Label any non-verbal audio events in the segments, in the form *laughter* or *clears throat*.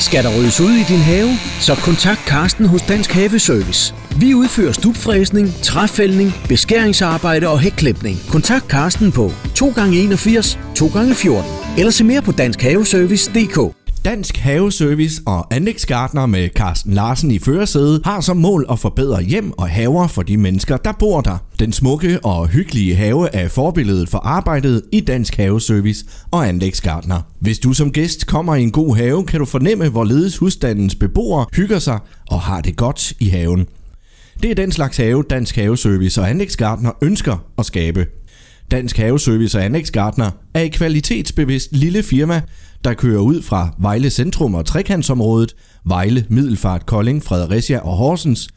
Skal der ryddes ud i din have? Så kontakt Karsten hos Dansk Haveservice. Vi udfører stubfræsning, træfældning, beskæringsarbejde og hækklipning. Kontakt Karsten på 2x81 2x14 eller se mere på danskhaveservice.dk. Dansk Haveservice og anlægsgartner med Carsten Larsen i førersædet har som mål at forbedre hjem og haver for de mennesker, der bor der. Den smukke og hyggelige have er forbilledet for arbejdet i Dansk Haveservice og anlægsgartner. Hvis du som gæst kommer i en god have, kan du fornemme, hvorledes husstandens beboere hygger sig og har det godt i haven. Det er den slags have, Dansk Haveservice og anlægsgartner ønsker at skabe. Dansk Haveservice og Anlægsgartner er et kvalitetsbevidst lille firma, der kører ud fra Vejle Centrum og Trekantsområdet, Vejle, Middelfart, Kolding, Fredericia og Horsens.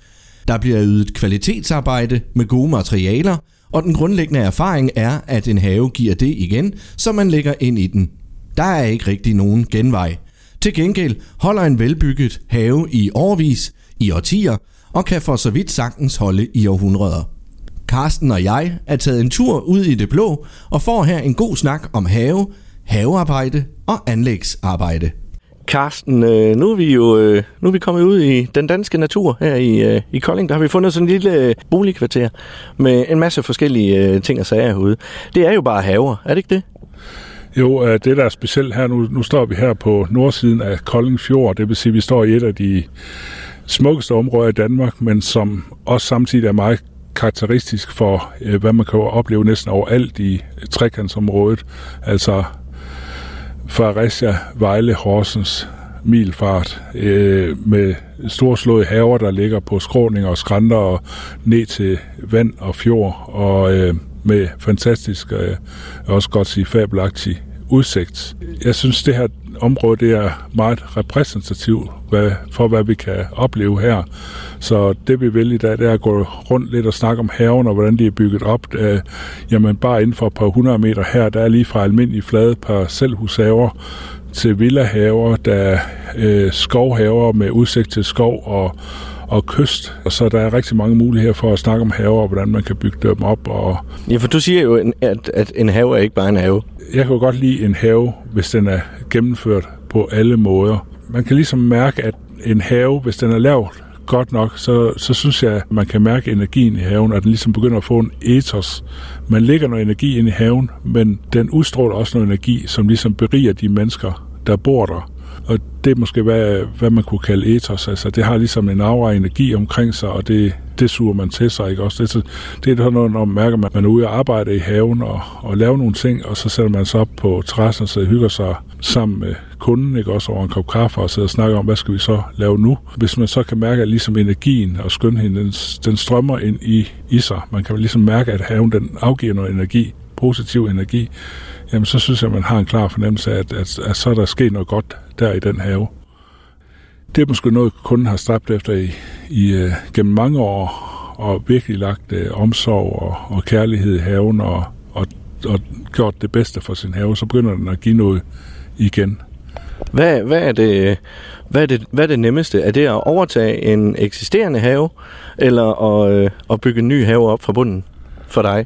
Der bliver ydet kvalitetsarbejde med gode materialer, og den grundlæggende erfaring er, at en have giver det igen, som man lægger ind i den. Der er ikke rigtig nogen genvej. Til gengæld holder en velbygget have i årvis, i årtier, og kan for så vidt sagtens holde i århundreder. Karsten og jeg er taget en tur ud i det blå og får her en god snak om have, havearbejde og anlægsarbejde. Karsten, øh, nu er vi jo øh, nu er vi kommet ud i den danske natur her i, øh, i Kolding. Der har vi fundet sådan en lille boligkvarter med en masse forskellige ting og sager herude. Det er jo bare haver, er det ikke det? Jo, det der er specielt her, nu, nu står vi her på nordsiden af Kolding Fjord, det vil sige, at vi står i et af de smukkeste områder i Danmark, men som også samtidig er meget karakteristisk for, hvad man kan opleve næsten overalt i trekantsområdet. Altså Fredericia, Vejle, Horsens, Milfart, øh, med storslåede haver, der ligger på skråninger og skrænter og ned til vand og fjord, og øh, med fantastisk, øh, også godt sige fabelagtig udsigt. Jeg synes, det her område det er meget repræsentativt hvad, for, hvad vi kan opleve her. Så det vi vil i dag, det er at gå rundt lidt og snakke om haven og hvordan de er bygget op. Øh, jamen bare inden for et par hundrede meter her, der er lige fra almindelige flade parcelhushaver til villahaver, der er øh, skovhaver med udsigt til skov og og kyst. Og så der er rigtig mange muligheder for at snakke om haver, og hvordan man kan bygge dem op. Og ja, for du siger jo, at, at en have er ikke bare en have. Jeg kan godt lide en have, hvis den er gennemført på alle måder. Man kan ligesom mærke, at en have, hvis den er lavet godt nok, så, så synes jeg, at man kan mærke energien i haven, at den ligesom begynder at få en ethos. Man lægger noget energi ind i haven, men den udstråler også noget energi, som ligesom beriger de mennesker, der bor der. Og det er måske, hvad, hvad man kunne kalde ethos. Altså, det har ligesom en aura energi omkring sig, og det, det suger man til sig, ikke også? Det, det er sådan noget, når man mærker, at man er ude og arbejde i haven og, og lave nogle ting, og så sætter man sig op på terrassen og så hygger sig sammen med kunden, ikke også over en kop kaffe og sidder og snakker om, hvad skal vi så lave nu? Hvis man så kan mærke, at ligesom energien og skønheden, den, den strømmer ind i, i sig. Man kan ligesom mærke, at haven den afgiver noget energi, positiv energi, jamen så synes jeg, at man har en klar fornemmelse af, at, at, at så er der sket noget godt der i den have. Det er måske noget, kunden har stræbt efter i, i uh, gennem mange år, og virkelig lagt uh, omsorg og, og kærlighed i haven, og, og, og gjort det bedste for sin have, så begynder den at give noget igen. Hvad, hvad, er det, hvad, er det, hvad er det nemmeste? Er det at overtage en eksisterende have, eller at, øh, at bygge en ny have op fra bunden for dig?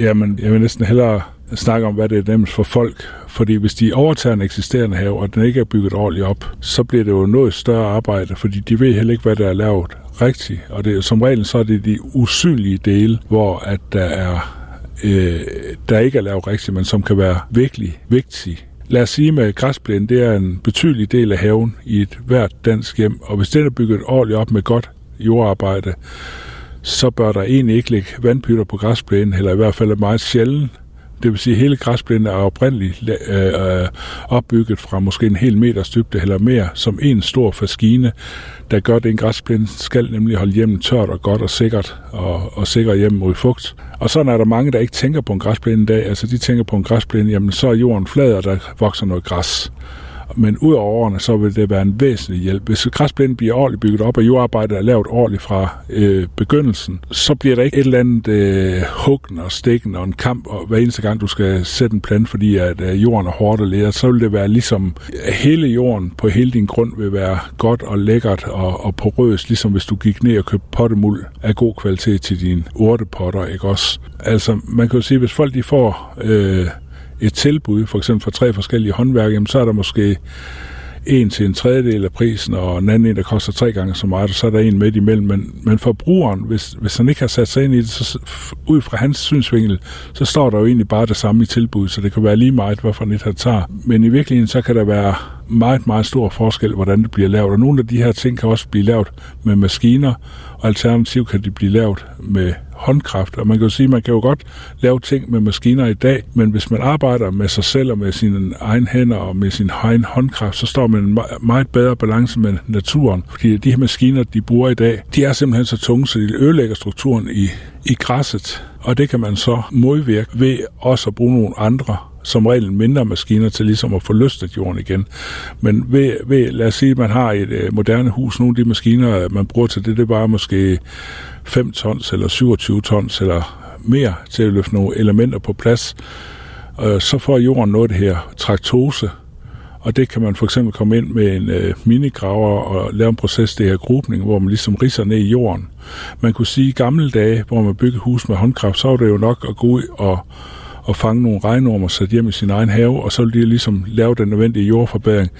Jamen, jeg vil næsten hellere snakke om, hvad det er nemmest for folk. Fordi hvis de overtager en eksisterende have, og den ikke er bygget ordentligt op, så bliver det jo noget større arbejde, fordi de ved heller ikke, hvad der er lavet rigtigt. Og det, som regel så er det de usynlige dele, hvor at der er øh, der ikke er lavet rigtigt, men som kan være virkelig vigtige. Lad os sige med græsplænen, det er en betydelig del af haven i et hvert dansk hjem, og hvis den er bygget ordentligt op med godt jordarbejde, så bør der egentlig ikke ligge vandpytter på græsplænen, eller i hvert fald meget sjældent. Det vil sige, at hele græsplænen er oprindeligt øh, øh, opbygget fra måske en hel meters dybde eller mere, som en stor faskine, der gør, at en græsplæne skal nemlig holde hjemmet tørt og godt og sikkert, og, og sikre hjem mod fugt. Og så er der mange, der ikke tænker på en græsplæne i dag. Altså, de tænker på en græsplæne, jamen så er jorden flad, og der vokser noget græs men ud over årene, så vil det være en væsentlig hjælp. Hvis græsplænen bliver ordentligt bygget op, og jordarbejdet er lavet ordentligt fra øh, begyndelsen, så bliver der ikke et eller andet øh, huggen og stikken og en kamp, og hver eneste gang du skal sætte en plante, fordi at øh, jorden er hårdt og læret, så vil det være ligesom, øh, hele jorden på hele din grund vil være godt og lækkert og, og porøst, ligesom hvis du gik ned og købte pottemuld af god kvalitet til dine urtepotter, ikke også? Altså, man kan jo sige, hvis folk de får øh, et tilbud, for eksempel fra tre forskellige håndværk, jamen, så er der måske en til en tredjedel af prisen, og en anden en, der koster tre gange så meget, og så er der en midt imellem. Men, men forbrugeren, hvis, hvis han ikke har sat sig ind i det, så ud fra hans synsvinkel, så står der jo egentlig bare det samme i tilbud, så det kan være lige meget, hvorfor net han tager. Men i virkeligheden, så kan der være meget, meget stor forskel, hvordan det bliver lavet. Og nogle af de her ting kan også blive lavet med maskiner, og alternativt kan de blive lavet med håndkraft. Og man kan jo sige, at man kan jo godt lave ting med maskiner i dag, men hvis man arbejder med sig selv og med sine egne hænder og med sin egen håndkraft, så står man en meget bedre balance med naturen. Fordi de her maskiner, de bruger i dag, de er simpelthen så tunge, så de ødelægger strukturen i, i græsset. Og det kan man så modvirke ved også at bruge nogle andre som regel mindre maskiner til ligesom at få løstet jorden igen. Men ved, ved lad os sige, at man har et øh, moderne hus, nogle af de maskiner, man bruger til det, det er bare måske 5 tons eller 27 tons eller mere til at løfte nogle elementer på plads. Øh, så får jorden noget af det her traktose, og det kan man for eksempel komme ind med en øh, minigraver og lave en proces, det her grubning, hvor man ligesom riser ned i jorden. Man kunne sige, at i gamle dage, hvor man byggede hus med håndkraft, så var det jo nok at gå ud og at fange nogle regnormer sætte hjem i sin egen have, og så ville de ligesom lave den nødvendige jordforbedring.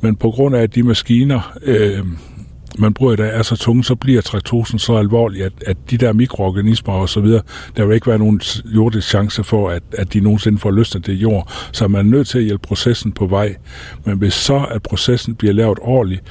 Men på grund af, at de maskiner, øh, man bruger i dag, er så tunge, så bliver traktosen så alvorlig, at, at de der mikroorganismer og så videre, der vil ikke være nogen jordisk chance for, at, at de nogensinde får løsnet det jord. Så man er nødt til at hjælpe processen på vej. Men hvis så, at processen bliver lavet ordentligt,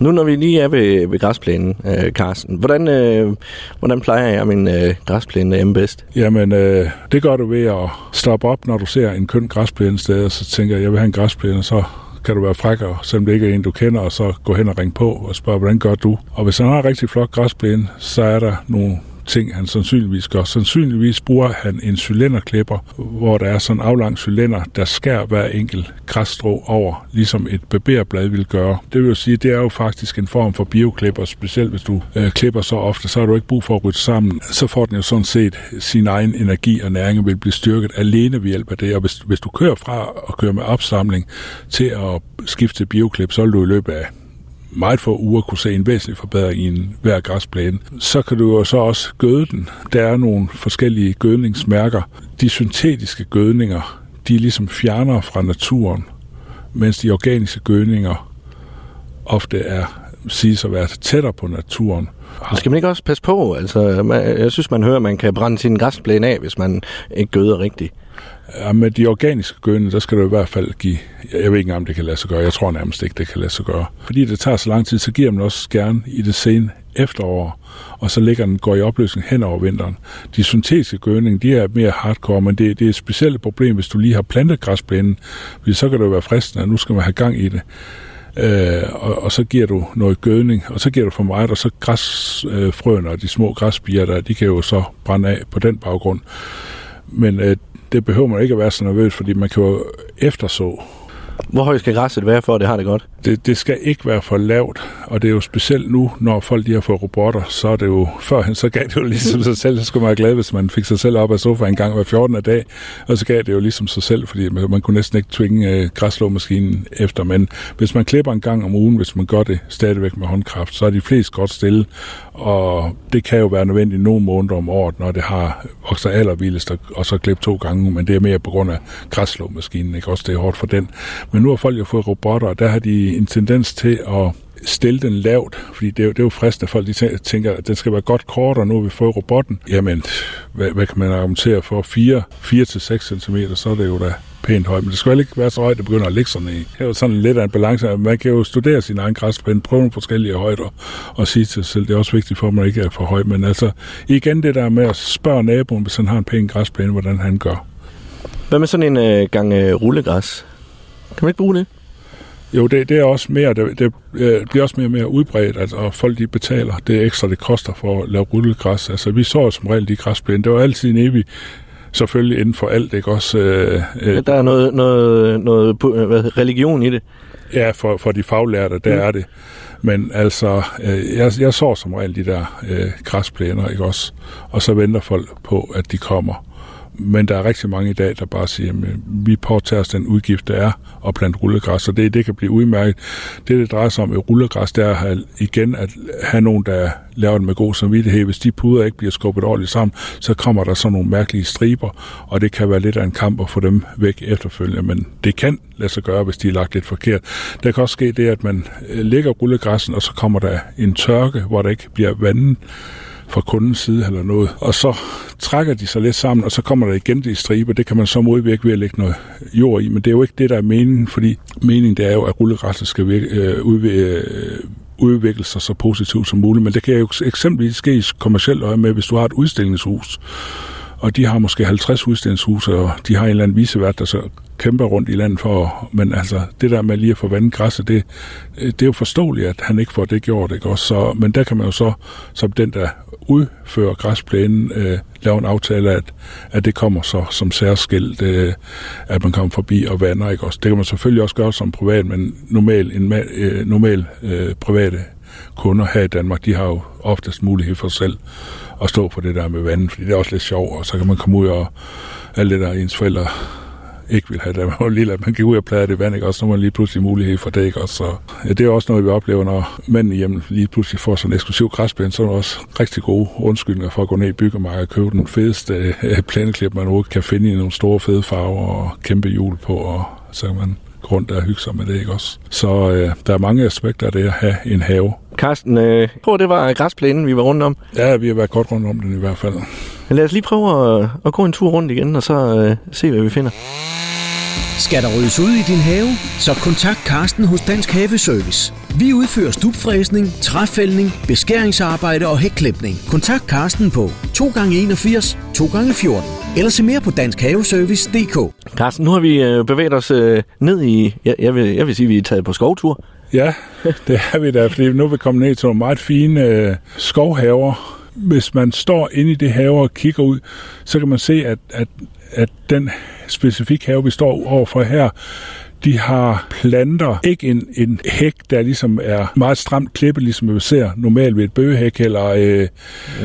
nu når vi lige er ved, ved græsplænen, øh, Carsten, hvordan, øh, hvordan plejer jeg min øh, græsplæne hjemme bedst? Jamen, øh, det gør du ved at stoppe op, når du ser en køn græsplæne sted, og så tænker jeg, jeg vil have en græsplæne, så kan du være frækker, selvom det ikke er en, du kender, og så gå hen og ringe på og spørge, hvordan gør du? Og hvis han har en rigtig flot græsplæne, så er der nogle ting, han sandsynligvis gør. Sandsynligvis bruger han en cylinderklipper, hvor der er sådan en aflang cylinder, der skærer hver enkelt græsstrå over, ligesom et barberblad vil gøre. Det vil sige, det er jo faktisk en form for bioklipper, specielt hvis du øh, klipper så ofte, så har du ikke brug for at rydde sammen. Så får den jo sådan set sin egen energi og næring vil blive styrket alene ved hjælp af det. Og hvis, hvis du kører fra at køre med opsamling til at skifte til bioklip, så vil du i løbet af meget få uger kunne se en væsentlig forbedring i en hver græsplæne. Så kan du jo så også gøde den. Der er nogle forskellige gødningsmærker. De syntetiske gødninger, de er ligesom fjerner fra naturen, mens de organiske gødninger ofte er siges at være tættere på naturen. Men skal man ikke også passe på? Altså, jeg synes, man hører, at man kan brænde sin græsplæne af, hvis man ikke gøder rigtigt. Ja, med de organiske gødninger, der skal du i hvert fald give, jeg ved ikke om det kan lade sig gøre, jeg tror nærmest ikke, det kan lade sig gøre. Fordi det tager så lang tid, så giver man også gerne i det sene efterår, og så ligger den, går i opløsning hen over vinteren. De syntetiske gødning, de er mere hardcore, men det, det er et specielt problem, hvis du lige har plantet græsplænen, fordi så kan det jo være fristende, at nu skal man have gang i det. Øh, og, og så giver du noget gødning, og så giver du for meget, og så græsfrøene og de små græsbier der, de kan jo så brænde af på den baggrund. Men øh, det behøver man ikke at være så nervøs, fordi man kan jo efterså hvor højt skal græsset være, for at det har det godt? Det, det skal ikke være for lavt, og det er jo specielt nu, når folk lige har fået robotter, så er det jo, førhen så gav det jo ligesom sig selv, så skulle man være glad, hvis man fik sig selv op af sofaen en gang hver 14. dag, og så gav det jo ligesom sig selv, fordi man, man kunne næsten ikke tvinge øh, græslåmaskinen efter, men hvis man klipper en gang om ugen, hvis man gør det stadigvæk med håndkraft, så er de flest godt stille, og det kan jo være nødvendigt nogle måneder om året, når det har vokset allervildest, og så klippe to gange, men det er mere på grund af græslåmaskinen, ikke også det er hårdt for den. Men nu har folk jo fået robotter, og der har de en tendens til at stille den lavt, fordi det er, jo, det er jo fristende, at folk de tænker, at den skal være godt kort, og nu har vi fået robotten. Jamen, hvad, hvad kan man argumentere for? 4-6 cm, så er det jo da pænt højt, men det skal ikke være så højt, at det begynder at ligge sådan i. Det er jo sådan lidt af en balance. Man kan jo studere sin egen græsplæne, prøve nogle forskellige højder og sige til sig selv, det er også vigtigt for, at man ikke er for høj. Men altså, igen det der med at spørge naboen, hvis han har en pæn græsplæne, hvordan han gør. Hvad med sådan en øh, gang øh, rullegræs? Kan man ikke bruge det? Jo, det, det er også mere, det, det øh, bliver også mere og mere udbredt, at, og folk de betaler det ekstra, det koster for at lave rullegræs. Altså, vi så som regel de græsplæne. Det var altid en evig selvfølgelig inden for alt, ikke også? Øh, øh, ja, der er noget, noget, noget hvad, religion i det. Ja, for, for de faglærte, der mm. er det. Men altså, øh, jeg, jeg så som regel de der øh, græsplæner, ikke også? Og så venter folk på, at de kommer men der er rigtig mange i dag, der bare siger, at vi påtager os den udgift, der er at plante rullegræs, og det, det kan blive udmærket. Det, det drejer sig om i rullegræs, det er at igen at have nogen, der laver det med god samvittighed. Hvis de puder ikke bliver skubbet ordentligt sammen, så kommer der sådan nogle mærkelige striber, og det kan være lidt af en kamp at få dem væk efterfølgende, men det kan lade sig gøre, hvis de er lagt lidt forkert. Der kan også ske det, at man øh, lægger rullegræssen, og så kommer der en tørke, hvor der ikke bliver vandet, fra kundens side eller noget. Og så trækker de sig lidt sammen, og så kommer der igen det stribe. Det kan man så modvirke ved at lægge noget jord i, men det er jo ikke det, der er meningen, fordi meningen det er jo, at rullegræsset skal virke, øh, udvikle, øh, udvikle sig så positivt som muligt. Men det kan jo eksempelvis ske i kommersielt øje med, hvis du har et udstillingshus, og de har måske 50 udstillingshuse, og de har en eller anden visevært, der så kæmper rundt i landet for, men altså det der med lige at få vandet græsset, det, øh, det er jo forståeligt, at han ikke får det gjort, ikke også? Så, men der kan man jo så, som den der udfører græsplænen, øh, lave en aftale, at, at det kommer så som særskilt, øh, at man kommer forbi og vander, ikke også? Det kan man selvfølgelig også gøre som privat, men normal, en, øh, normal øh, private kunder her i Danmark, de har jo oftest mulighed for selv at stå for det der med vandet, fordi det er også lidt sjovt, og så kan man komme ud og alt det der ens forældre ikke vil have, Der *laughs* man var lille, at man gik ud og plade det vand, ikke? også så man lige pludselig mulighed for det, ikke? Og så ja, det er også noget, vi oplever, når mænd hjemme lige pludselig får sådan en eksklusiv græsplæne, så er der også rigtig gode undskyldninger for at gå ned i byggemarkedet og købe den fedeste øh, planeklip, man overhovedet kan finde i nogle store fede farver og kæmpe hjul på, og så kan man grund der hygge sig med det, ikke også? Så øh, der er mange aspekter af det at have en have. Carsten, øh, jeg tror, det var græsplænen, vi var rundt om. Ja, vi har været godt rundt om den i hvert fald. Lad os lige prøve at, at gå en tur rundt igen, og så øh, se, hvad vi finder. Skal der ryddes ud i din have, så kontakt Karsten hos Dansk Haveservice. Vi udfører stupfræsning, træfældning, beskæringsarbejde og hækklipning. Kontakt Karsten på 2x81 2x14 eller se mere på danskhaveservice.dk. Carsten, nu har vi øh, bevæget os øh, ned i, jeg, jeg, vil, jeg vil sige, at vi er taget på skovtur. Ja, det er vi da, fordi nu er vi kommet ned til nogle meget fine øh, skovhaver. Hvis man står inde i det have og kigger ud, så kan man se, at, at, at den specifik have, vi står overfor her, de har planter, ikke en, en hæk, der ligesom er meget stramt klippet, ligesom vi ser normalt ved et bøgehæk, eller... Øh,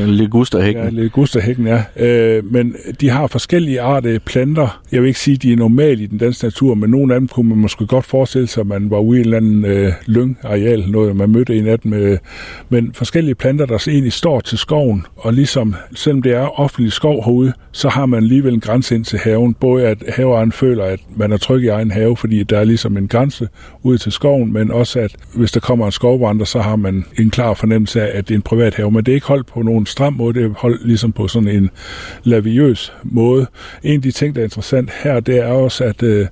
Ligusterhækken. Ja, ligusterhækken, ja. Øh, men de har forskellige arter planter. Jeg vil ikke sige, at de er normale i den danske natur, men nogle af dem kunne man måske godt forestille sig, at man var ude i en eller anden øh, lyngareal, noget man mødte en af dem. Øh, men forskellige planter, der egentlig står til skoven, og ligesom, selvom det er offentlig skov herude, så har man alligevel en grænse ind til haven. Både at haveejeren føler, at man er tryg i egen have, fordi der er ligesom en grænse ud til skoven, men også at hvis der kommer en skovvandrer, så har man en klar fornemmelse af, at det er en privat have. Men det er ikke holdt på nogen stram måde, det er holdt ligesom på sådan en laviøs måde. En af de ting, der er interessant her, det er også, at øh,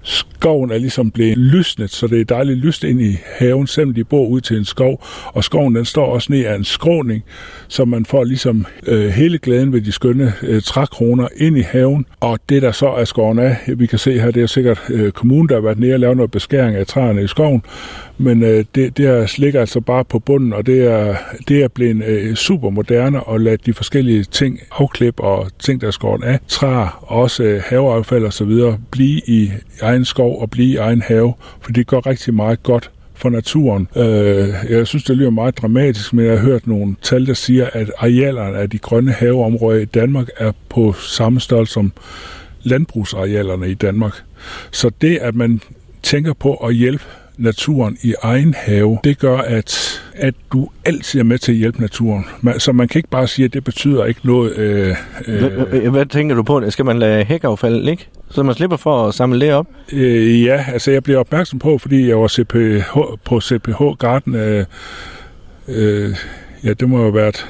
skoven er ligesom blevet lysnet, så det er dejligt lyst ind i haven, selvom de bor ud til en skov. Og skoven den står også ned af en skråning, så man får ligesom øh, hele glæden ved de skønne øh, trækroner ind i haven. Og det, der så er skoven af, vi kan se her, det er sikkert øh, kommunen, der har været nede og lavet noget beskæring af træerne i skoven, men øh, det, det ligger altså bare på bunden, og det er, det er blevet øh, super moderne at lade de forskellige ting afklip og ting, der er skåret af træer, også øh, haveaffald og så videre, blive i egen skov og blive i egen have, for det går rigtig meget godt for naturen. Øh, jeg synes, det lyder meget dramatisk, men jeg har hørt nogle tal, der siger, at arealerne af de grønne haveområder i Danmark er på samme størrelse som landbrugsarealerne i Danmark. Så det, at man tænker på at hjælpe naturen i egen have, det gør, at, at du altid er med til at hjælpe naturen. Så man kan ikke bare sige, at det betyder ikke noget. Øh, øh, hvad, hvad tænker du på? Skal man lade hækaffald ligge? Så man slipper for at samle det op? Øh, ja, altså jeg bliver opmærksom på, fordi jeg var CPH, på CPH Garden, øh, øh, ja, det må have været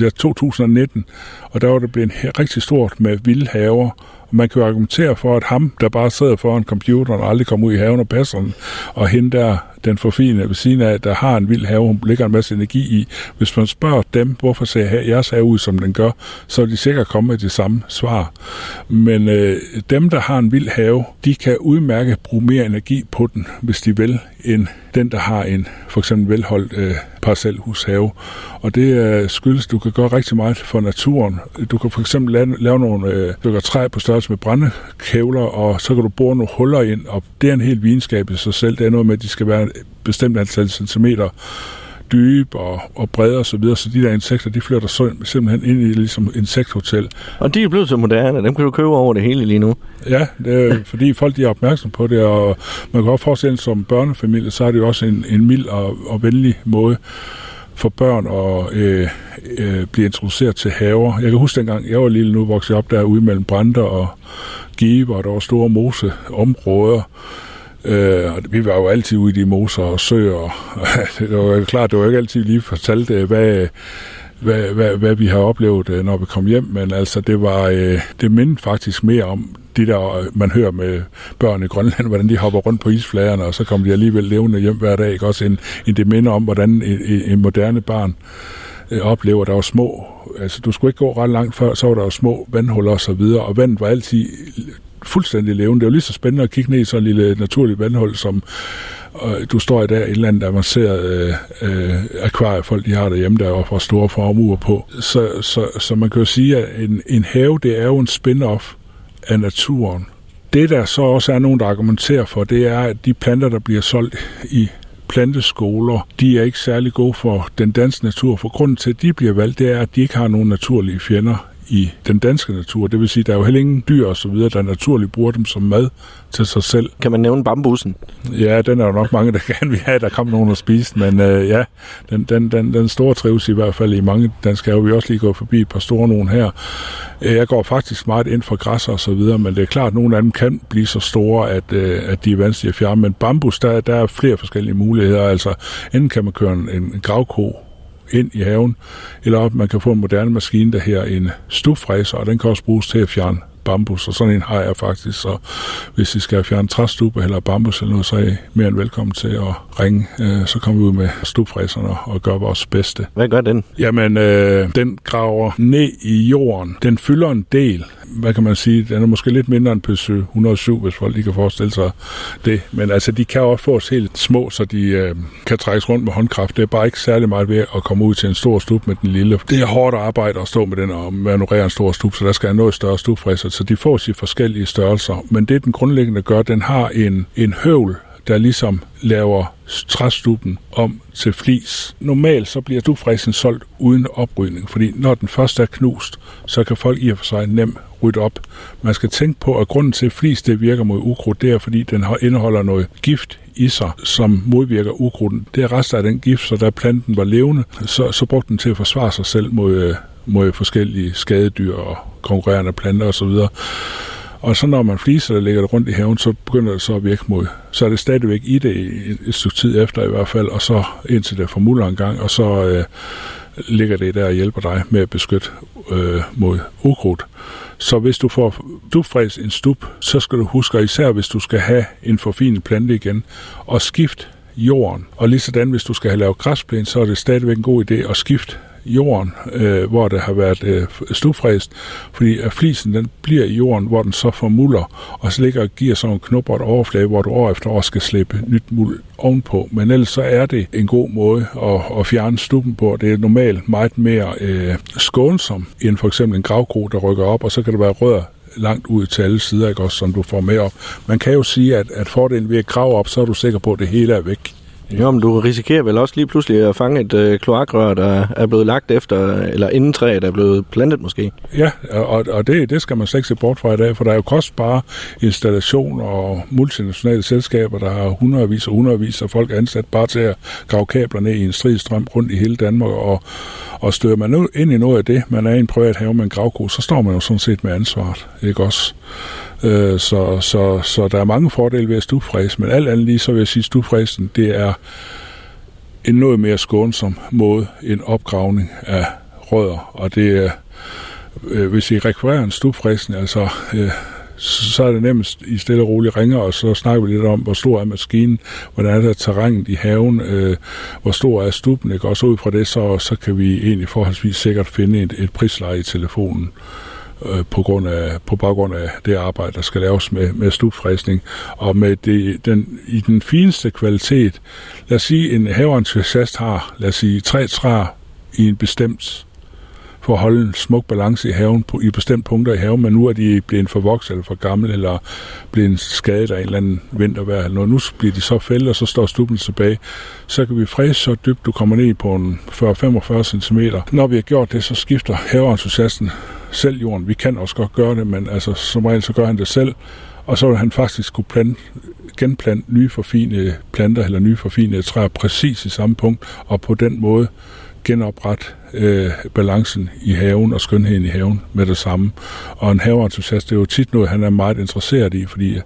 ja, 2019, og der var det blevet rigtig stort med vilde haver, man kan jo argumentere for, at ham, der bare sidder foran computeren og aldrig kommer ud i haven og passer den, og hende der, den forfine ved siden af, der har en vild have, hun lægger en masse energi i. Hvis man spørger dem, hvorfor ser jeres have ud, som den gør, så er de sikkert kommet med det samme svar. Men øh, dem, der har en vild have, de kan udmærke bruge mere energi på den, hvis de vil, end den, der har en for eksempel velholdt øh, parcelhushave. Og det øh, skyldes, at du kan gøre rigtig meget for naturen. Du kan for eksempel lave, lave nogle øh, stykker træ på størrelse med brændekævler, og så kan du bore nogle huller ind, og det er en helt videnskab i sig selv. Det er noget med, at de skal være et bestemt antal centimeter dyb og, og brede og så videre, så de der insekter, de flytter simpelthen ind i ligesom insekthotel. Og de er blevet så moderne, dem kan du købe over det hele lige nu. Ja, det er, *laughs* fordi folk de er opmærksom på det, og man kan også forestille som børnefamilie, så er det jo også en, en mild og, og venlig måde for børn at øh, øh, blive introduceret til haver. Jeg kan huske dengang, jeg var lille nu, voksede op der ude mellem Brander og Give, og der var store moseområder. Øh, og vi var jo altid ude i de moser og søer. Og, *laughs* det var jo klart, det var ikke altid lige fortalt, hvad, hvad, hvad, hvad vi har oplevet, øh, når vi kom hjem, men altså det var, øh, det mindede faktisk mere om det der, øh, man hører med børn i Grønland, *laughs* hvordan de hopper rundt på isflagerne, og så kommer de alligevel levende hjem hver dag, ikke? også en, en det minder om, hvordan en, en moderne barn øh, oplever, der var små, altså du skulle ikke gå ret langt før, så var der jo små vandhuller og så videre, og vandet var altid fuldstændig levende. Det var lige så spændende at kigge ned i sådan en lille naturligt vandhul, som øh, du står i dag i et eller andet avanceret øh, øh, akvariefolk, de har derhjemme, der er for store formuer på. Så, så, så man kan jo sige, at en, en have, det er jo en spin-off af naturen. Det, der så også er nogen, der argumenterer for, det er, at de planter, der bliver solgt i planteskoler, de er ikke særlig gode for den danske natur. For grunden til, at de bliver valgt, det er, at de ikke har nogen naturlige fjender i den danske natur. Det vil sige, at der er jo heller ingen dyr og så videre, der naturligt bruger dem som mad til sig selv. Kan man nævne bambusen? Ja, den er der nok mange, der gerne vil have, der kommer nogen og spise, men øh, ja, den, den, den, den store trives i hvert fald i mange danske haver. Vi også lige gået forbi et par store nogen her. Øh, jeg går faktisk meget ind for græsser og så videre, men det er klart, at nogle af dem kan blive så store, at, øh, at de er vanskelige at fjerne. Men bambus, der, der er flere forskellige muligheder. Altså, enten kan man køre en, en gravko ind i haven, eller man kan få en moderne maskine, der her en stufræser, og den kan også bruges til at fjerne bambus, og sådan en har jeg faktisk, så hvis I skal fjerne træstube eller bambus eller noget, så er I mere end velkommen til at ringe. Øh, så kommer vi ud med stubfræserne og gør vores bedste. Hvad gør den? Jamen, øh, den graver ned i jorden. Den fylder en del. Hvad kan man sige? Den er måske lidt mindre end Peugeot 107, hvis folk lige kan forestille sig det. Men altså, de kan også få os helt små, så de øh, kan trækkes rundt med håndkraft. Det er bare ikke særlig meget ved at komme ud til en stor stub med den lille. Det er hårdt arbejde at stå med den og manøvrere en stor stub, så der skal have noget større stubfræser så de får sig forskellige størrelser. Men det, den grundlæggende gør, den har en, en høvl, der ligesom laver træstuben om til flis. Normalt så bliver dubfræsen solgt uden oprydning, fordi når den først er knust, så kan folk i og for sig nemt rydde op. Man skal tænke på, at grunden til, at flis det virker mod ukrudt, det er, fordi den indeholder noget gift i sig, som modvirker ukrudten. Det er rester af den gift, så da planten var levende, så, så brugte den til at forsvare sig selv mod, øh, mod forskellige skadedyr og konkurrerende planter osv. Og så når man fliser der ligger det rundt i haven, så begynder det så at virke mod. Så er det stadigvæk i det et stykke tid efter i hvert fald, og så indtil det formuler en gang, og så øh, ligger det der og hjælper dig med at beskytte øh, mod ukrudt. Så hvis du får dubfræs en stup, så skal du huske, især hvis du skal have en forfinet plante igen, og skift jorden. Og lige sådan, hvis du skal have lavet græsplæne, så er det stadigvæk en god idé at skifte jorden, øh, hvor det har været øh, stufræst, fordi at flisen den bliver i jorden, hvor den så formulder, og så ligger og giver sådan en knubbert overflade, hvor du år efter år skal slippe nyt muld ovenpå. Men ellers så er det en god måde at, at fjerne stuppen på. Det er normalt meget mere øh, skånsom end for eksempel en gravgro, der rykker op, og så kan det være rødder langt ud til alle sider, ikke også, som du får med op. Man kan jo sige, at, at fordelen ved at grave op, så er du sikker på, at det hele er væk. Jo, men du risikerer vel også lige pludselig at fange et øh, kloakrør, der er blevet lagt efter, eller inden træet er blevet plantet måske. Ja, og, og det, det skal man slet ikke se bort fra i dag, for der er jo kostbare installationer og multinationale selskaber, der har hundredvis og hundredvis af folk ansat bare til at grave kabler ned i en stridstrøm rundt i hele Danmark, og, og støder man nu ind i noget af det, man er i en privat have med en gravko, så står man jo sådan set med ansvaret, ikke også? Øh, så, så, så der er mange fordele ved at stubfræse, men alt andet lige, så vil jeg sige, at stubfræsen, det er en noget mere skånsom måde end opgravning af rødder, og det er, øh, hvis I rekvirerer en stubfræsen, altså øh, så er det nemmest i stille og roligt ringer, og så snakker vi lidt om, hvor stor er maskinen, hvordan er det terrænet i haven, øh, hvor stor er stuben, ikke? og så ud fra det, så, så kan vi egentlig forholdsvis sikkert finde et, et prisleje i telefonen øh, på, grund af, på baggrund af det arbejde, der skal laves med, med stupfræsning, og med det, den, i den fineste kvalitet. Lad os sige, en haveentusiast har, lad os sige, tre træer i en bestemt for at holde en smuk balance i haven på, i bestemte punkter i haven, men nu er de blevet for vokset eller for gamle, eller blevet skadet af en eller anden vintervejr eller noget. Nu bliver de så fældet, og så står stuppen tilbage. Så kan vi fræse så dybt, du kommer ned på en 40-45 cm. Når vi har gjort det, så skifter haveentusiasten selv jorden. Vi kan også godt gøre det, men altså, som regel så gør han det selv. Og så vil han faktisk kunne plante, genplante nye forfinede planter eller nye forfinede træer præcis i samme punkt, og på den måde genoprette øh, balancen i haven og skønheden i haven med det samme. Og en haveentusiast, det er jo tit noget, han er meget interesseret i, fordi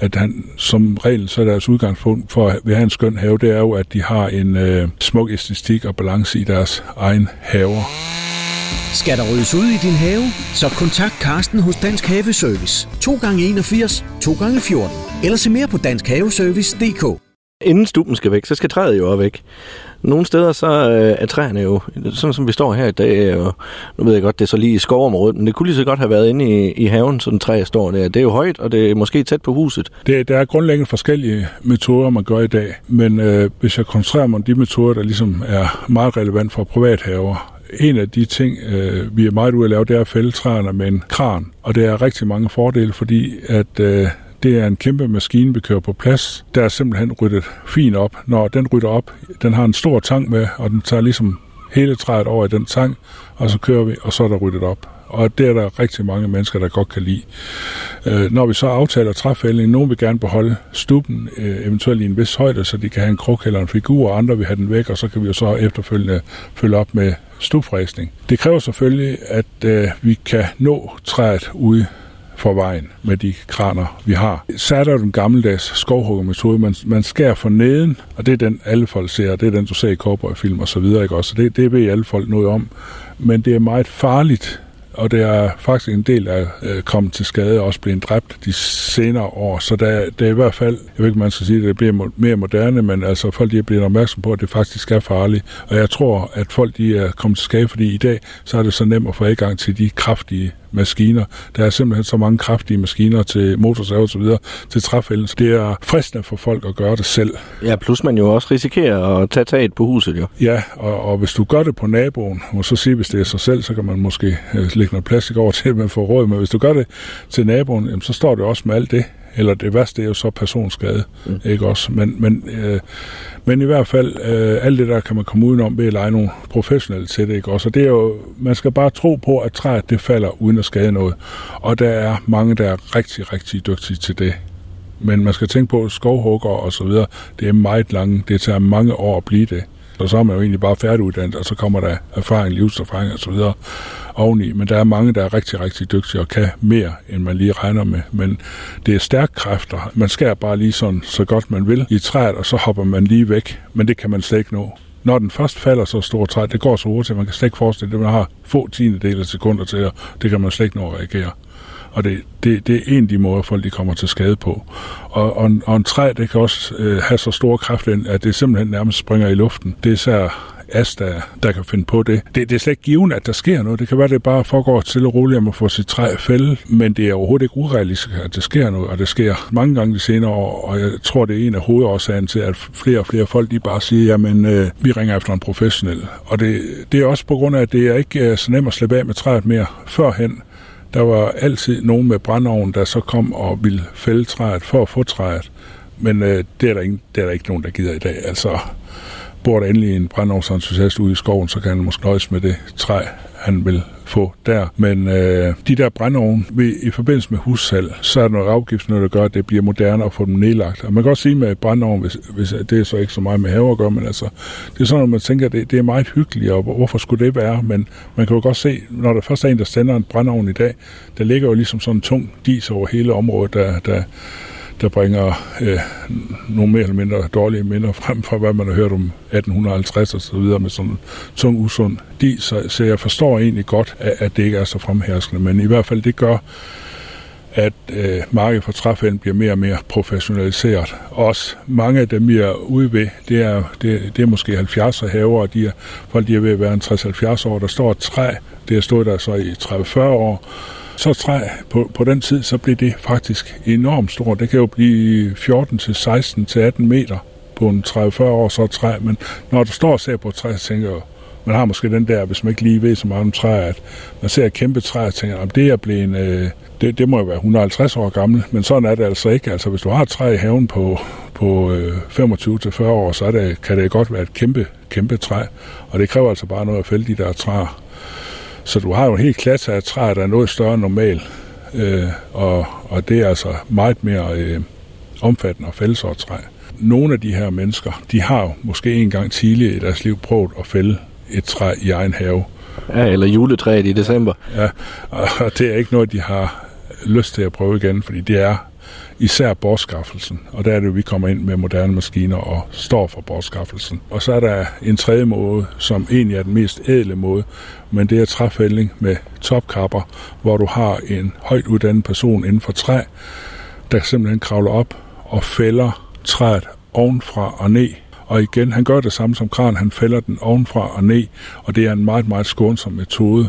at han som regel, så er deres udgangspunkt for at have en skøn have, det er jo, at de har en øh, smuk æstetik og balance i deres egen haver. Skal der ryddes ud i din have, så kontakt Karsten hos Dansk Haveservice. 2 gange 81 2 gange 14 Eller se mere på danskhaveservice.dk. Inden stuben skal væk, så skal træet jo også væk. Nogle steder så øh, er træerne jo, sådan som vi står her i dag, og nu ved jeg godt, det er så lige i skovområdet, men det kunne lige så godt have været inde i, i haven, sådan træ står der. Det er jo højt, og det er måske tæt på huset. Det, der er grundlæggende forskellige metoder, man gør i dag, men øh, hvis jeg koncentrerer mig om de metoder, der ligesom er meget relevant for privathaver, en af de ting, øh, vi er meget ude at lave, det er at fælde træerne med en kran. Og det er rigtig mange fordele, fordi at øh, det er en kæmpe maskine, vi kører på plads. Der er simpelthen ryddet fint op. Når den rytter op, den har en stor tang med, og den tager ligesom hele træet over i den tang, og så kører vi, og så er der ryddet op. Og det er der rigtig mange mennesker, der godt kan lide. Øh, når vi så aftaler træfældning, nogen vil gerne beholde stuppen, øh, eventuelt i en vis højde, så de kan have en kruk eller en figur, og andre vil have den væk, og så kan vi jo så efterfølgende følge op med stupfræsning. Det kræver selvfølgelig, at øh, vi kan nå træet ude for vejen med de kraner, vi har. Så er der jo den gammeldags skovhuggermetode. Man, man skærer for neden, og det er den, alle folk ser. Det er den, du ser i cowboyfilm og så videre. Ikke? Også det, det ved alle folk noget om. Men det er meget farligt og der er faktisk en del af øh, kommet til skade og også blevet dræbt de senere år. Så der, det er i hvert fald, jeg ved ikke, man skal sige, at det bliver mere moderne, men altså folk de er blevet opmærksom på, at det faktisk er farligt. Og jeg tror, at folk de er kommet til skade, fordi i dag så er det så nemt at få adgang til de kraftige maskiner. Der er simpelthen så mange kraftige maskiner til motorsav og så videre til træfælden, så det er fristende for folk at gøre det selv. Ja, plus man jo også risikerer at tage taget på huset jo. Ja, og, og hvis du gør det på naboen, og så sige, hvis det er sig selv, så kan man måske øh, lægge noget plastik over til, at man får råd, men hvis du gør det til naboen, jamen, så står det også med alt det, eller det værste er jo så personskade, mm. ikke også? Men, men, øh, men i hvert fald, øh, alt det der kan man komme udenom ved at lege nogle professionelle til det, ikke også? Og det er jo, man skal bare tro på, at træet det falder uden at skade noget. Og der er mange, der er rigtig, rigtig dygtige til det. Men man skal tænke på, skovhugger og så videre, det er meget lange, det tager mange år at blive det. Og så er man jo egentlig bare færdiguddannet, og så kommer der erfaring, livserfaring og så videre oveni. Men der er mange, der er rigtig, rigtig dygtige og kan mere, end man lige regner med. Men det er stærke kræfter. Man skærer bare lige sådan, så godt man vil i træet, og så hopper man lige væk. Men det kan man slet ikke nå. Når den først falder så stort træ, det går så hurtigt, man kan slet ikke forestille det. Man har få tiende del af sekunder til, og det kan man slet ikke nå at reagere. Og det, det, det er en af de måder, folk de kommer til skade på. Og, og, en, og en træ, det kan også øh, have så stor kraft, at det simpelthen nærmest springer i luften. Det er især as, der, der kan finde på det. det. Det er slet ikke givet, at der sker noget. Det kan være, at det bare foregår til og roligt, at man får sit træ fælde, men det er overhovedet ikke urealistisk, at det sker noget, og det sker mange gange de senere år, og jeg tror, det er en af hovedårsagen til, at flere og flere folk, de bare siger, jamen, øh, vi ringer efter en professionel. Og det, det er også på grund af, at det er ikke øh, så nemt at slippe af med træet mere førhen. Der var altid nogen med brændeovn, der så kom og ville fælde træet for at få træet. Men øh, det, er der ikke, det er der ikke nogen, der gider i dag. Altså, bor der endelig en brændovnsentusiast ude i skoven, så kan han måske nøjes med det træ, han vil få der. Men øh, de der brændeovne, i forbindelse med hussalg, så er der noget afgift, der gør, at det bliver moderne at få dem nedlagt. Og man kan også sige med brændeovn, hvis, hvis det er så ikke så meget med have at gøre, men altså, det er sådan, at man tænker, at det, det er meget hyggeligt, og hvorfor skulle det være? Men man kan jo godt se, når der først er en, der sender en brændeovn i dag, der ligger jo ligesom sådan en tung dis over hele området, der, der der bringer øh, nogle mere eller mindre dårlige minder frem fra, hvad man har hørt om 1850 og så videre med sådan tung, usund de, så, så jeg forstår egentlig godt, at, at det ikke er så fremherskende, men i hvert fald det gør, at øh, markedet for træfælden bliver mere og mere professionaliseret. Også mange af dem, vi er ude ved, det er, det, det er måske 70'er haver, og de er, folk de er ved at være en 60-70 år. Der står et træ, det har stået der så i 30-40 år, så træ på, på den tid, så blev det faktisk enormt stort. Det kan jo blive 14 til 16 til 18 meter på en 30-40 år så træ, men når du står og ser på et træ, så tænker jeg, man har måske den der, hvis man ikke lige ved så meget om træer, at man ser et kæmpe træ og tænker, om det er blevet, øh, det, det må jo være 150 år gammel, men sådan er det altså ikke. Altså hvis du har et træ i haven på, på øh, 25-40 år, så er det, kan det godt være et kæmpe, kæmpe træ, og det kræver altså bare noget at fælde de der træer. Så du har jo en helt klasse af træer, der er noget større end normal, øh, og, og det er altså meget mere øh, omfattende at fælde så træ. Nogle af de her mennesker, de har jo måske en gang tidligere i deres liv prøvet at fælde et træ i egen have. Ja, eller juletræet i december. Ja, og det er ikke noget, de har lyst til at prøve igen, fordi det er især bortskaffelsen. Og der er det, vi kommer ind med moderne maskiner og står for bortskaffelsen. Og så er der en tredje måde, som egentlig er den mest ædle måde, men det er træfældning med topkapper, hvor du har en højt uddannet person inden for træ, der simpelthen kravler op og fælder træet ovenfra og ned. Og igen, han gør det samme som kran, han fælder den ovenfra og ned, og det er en meget, meget skånsom metode.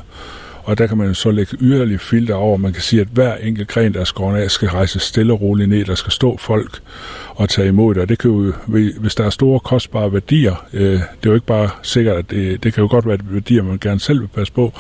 Og der kan man så lægge yderligere filter over. Man kan sige, at hver enkelt gren, der er skåret af, skal rejse stille og roligt ned. Der skal stå folk og tage imod det. Og det kan jo, hvis der er store kostbare værdier, øh, det er jo ikke bare sikkert, at det, det kan jo godt være værdier, man gerne selv vil passe på,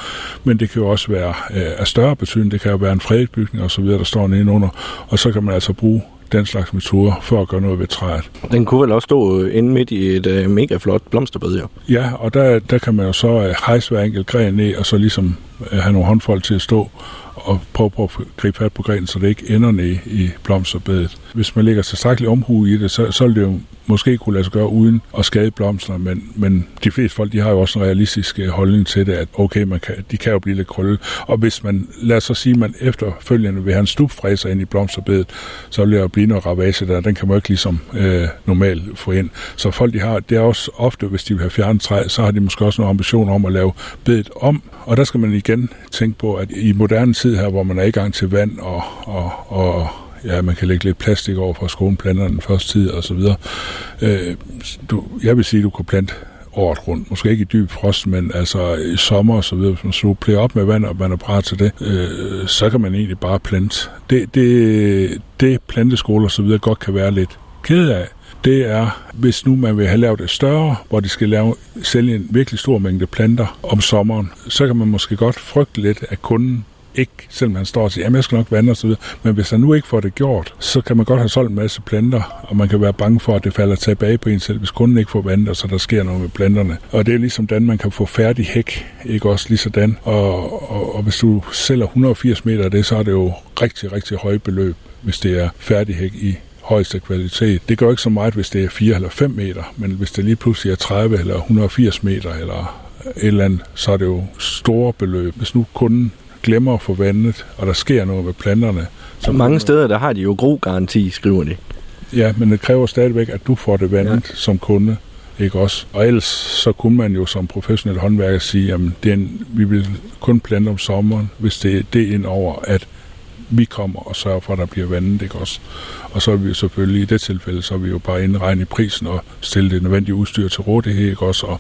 men det kan jo også være øh, af større betydning. Det kan jo være en fredet bygning og så videre, der står nedenunder. Og så kan man altså bruge den slags metoder for at gøre noget ved træet. Den kunne vel også stå øh, inde midt i et uh, mega flot blomsterbed, jo? Ja, og der, der kan man jo så uh, hejse hver enkelt gren ned, og så ligesom uh, have nogle håndfolk til at stå og prøve på at gribe fat på grenen, så det ikke ender ned i blomsterbedet. Hvis man lægger tilstrækkeligt omhu i det, så, så vil det jo måske kunne lade sig gøre uden at skade blomsterne, men, men de fleste folk, de har jo også en realistisk øh, holdning til det, at okay, man kan, de kan jo blive lidt krølle. Og hvis man, lad os så sige, at man efterfølgende vil have en stupfræser ind i blomsterbedet, så vil der blive noget ravage der, den kan man jo ikke ligesom øh, normalt få ind. Så folk, de har, det er også ofte, hvis de vil have fjernet træ, så har de måske også nogle ambitioner om at lave bedet om, og der skal man igen tænke på, at i moderne tid her, hvor man er i gang til vand og, og, og ja, man kan lægge lidt plastik over for at skåne planterne den første tid og så videre. Øh, du, jeg vil sige, at du kan plante året rundt. Måske ikke i dyb frost, men altså i sommer og så videre. Hvis man supplerer op med vand, og man er parat til det, øh, så kan man egentlig bare plante. Det, det, det planteskoler og så videre godt kan være lidt ked af, det er, hvis nu man vil have lavet det større, hvor de skal lave, sælge en virkelig stor mængde planter om sommeren, så kan man måske godt frygte lidt, at kunden ikke, selvom han står og siger, at jeg skal nok vande osv., men hvis han nu ikke får det gjort, så kan man godt have solgt en masse planter, og man kan være bange for, at det falder tilbage på en selv, hvis kunden ikke får vandet, og så der sker noget med planterne. Og det er ligesom den, man kan få færdig hæk, ikke også lige sådan. Og, og, og hvis du sælger 180 meter af det, så er det jo rigtig, rigtig høje beløb, hvis det er færdig hæk i højeste kvalitet. Det gør ikke så meget, hvis det er 4 eller 5 meter, men hvis det lige pludselig er 30 eller 180 meter eller et eller andet, så er det jo store beløb. Hvis nu kunden glemmer at få vandet, og der sker noget med planterne. Så mange steder, der har de jo gro-garanti, skriver de. Ja, men det kræver stadigvæk, at du får det vandet ja. som kunde. Ikke også? Og ellers så kunne man jo som professionel håndværker sige, at vi vil kun plante om sommeren, hvis det er det ind over, at vi kommer og sørger for, at der bliver vandet, ikke også? Og så er vi selvfølgelig i det tilfælde, så er vi jo bare indregne i prisen og stille det nødvendige udstyr til rådighed, ikke også? Og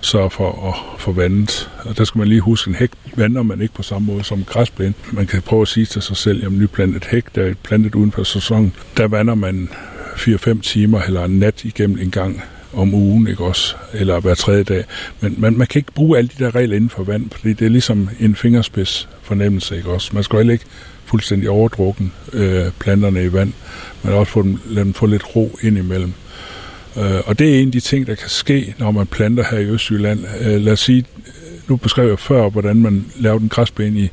sørge for at få vandet. Og der skal man lige huske, en hæk vander man ikke på samme måde som græsplæne. Man kan prøve at sige til sig selv, at nyplantet hæk, der er plantet uden for sæsonen, der vander man 4-5 timer eller en nat igennem en gang om ugen, ikke også? Eller hver tredje dag. Men man, man kan ikke bruge alle de der regler inden for vand, fordi det er ligesom en fingerspids fornemmelse, ikke også? Man skal heller ikke fuldstændig overdrukken øh, planterne i vand, men også få dem, lade dem få lidt ro ind imellem. Øh, og det er en af de ting, der kan ske, når man planter her i Østjylland. Øh, lad os sige, nu beskrev jeg før, hvordan man laver den græsplæne i,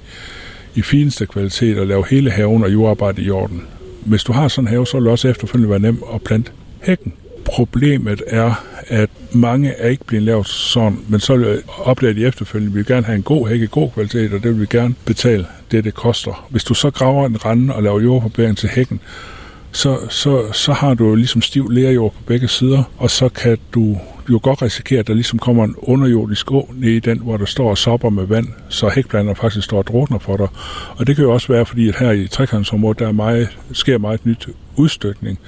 i fineste kvalitet og laver hele haven og jordarbejde i orden. Hvis du har sådan en have, så vil det også efterfølgende være nemt at plante hækken. Problemet er, at mange er ikke blevet lavet sådan, men så opdager de efterfølgende, at vi vil gerne have en god hække, god kvalitet, og det vil vi gerne betale det, det koster. Hvis du så graver en rande og laver jordforbæring til hækken, så, så, så har du jo ligesom stiv lærjord på begge sider, og så kan du jo godt risikere, at der ligesom kommer en underjordisk å ned i den, hvor der står og sopper med vand, så hækplaner faktisk står og drukner for dig. Og det kan jo også være, fordi at her i trekantsområdet, der er meget, sker meget nyt udstykning,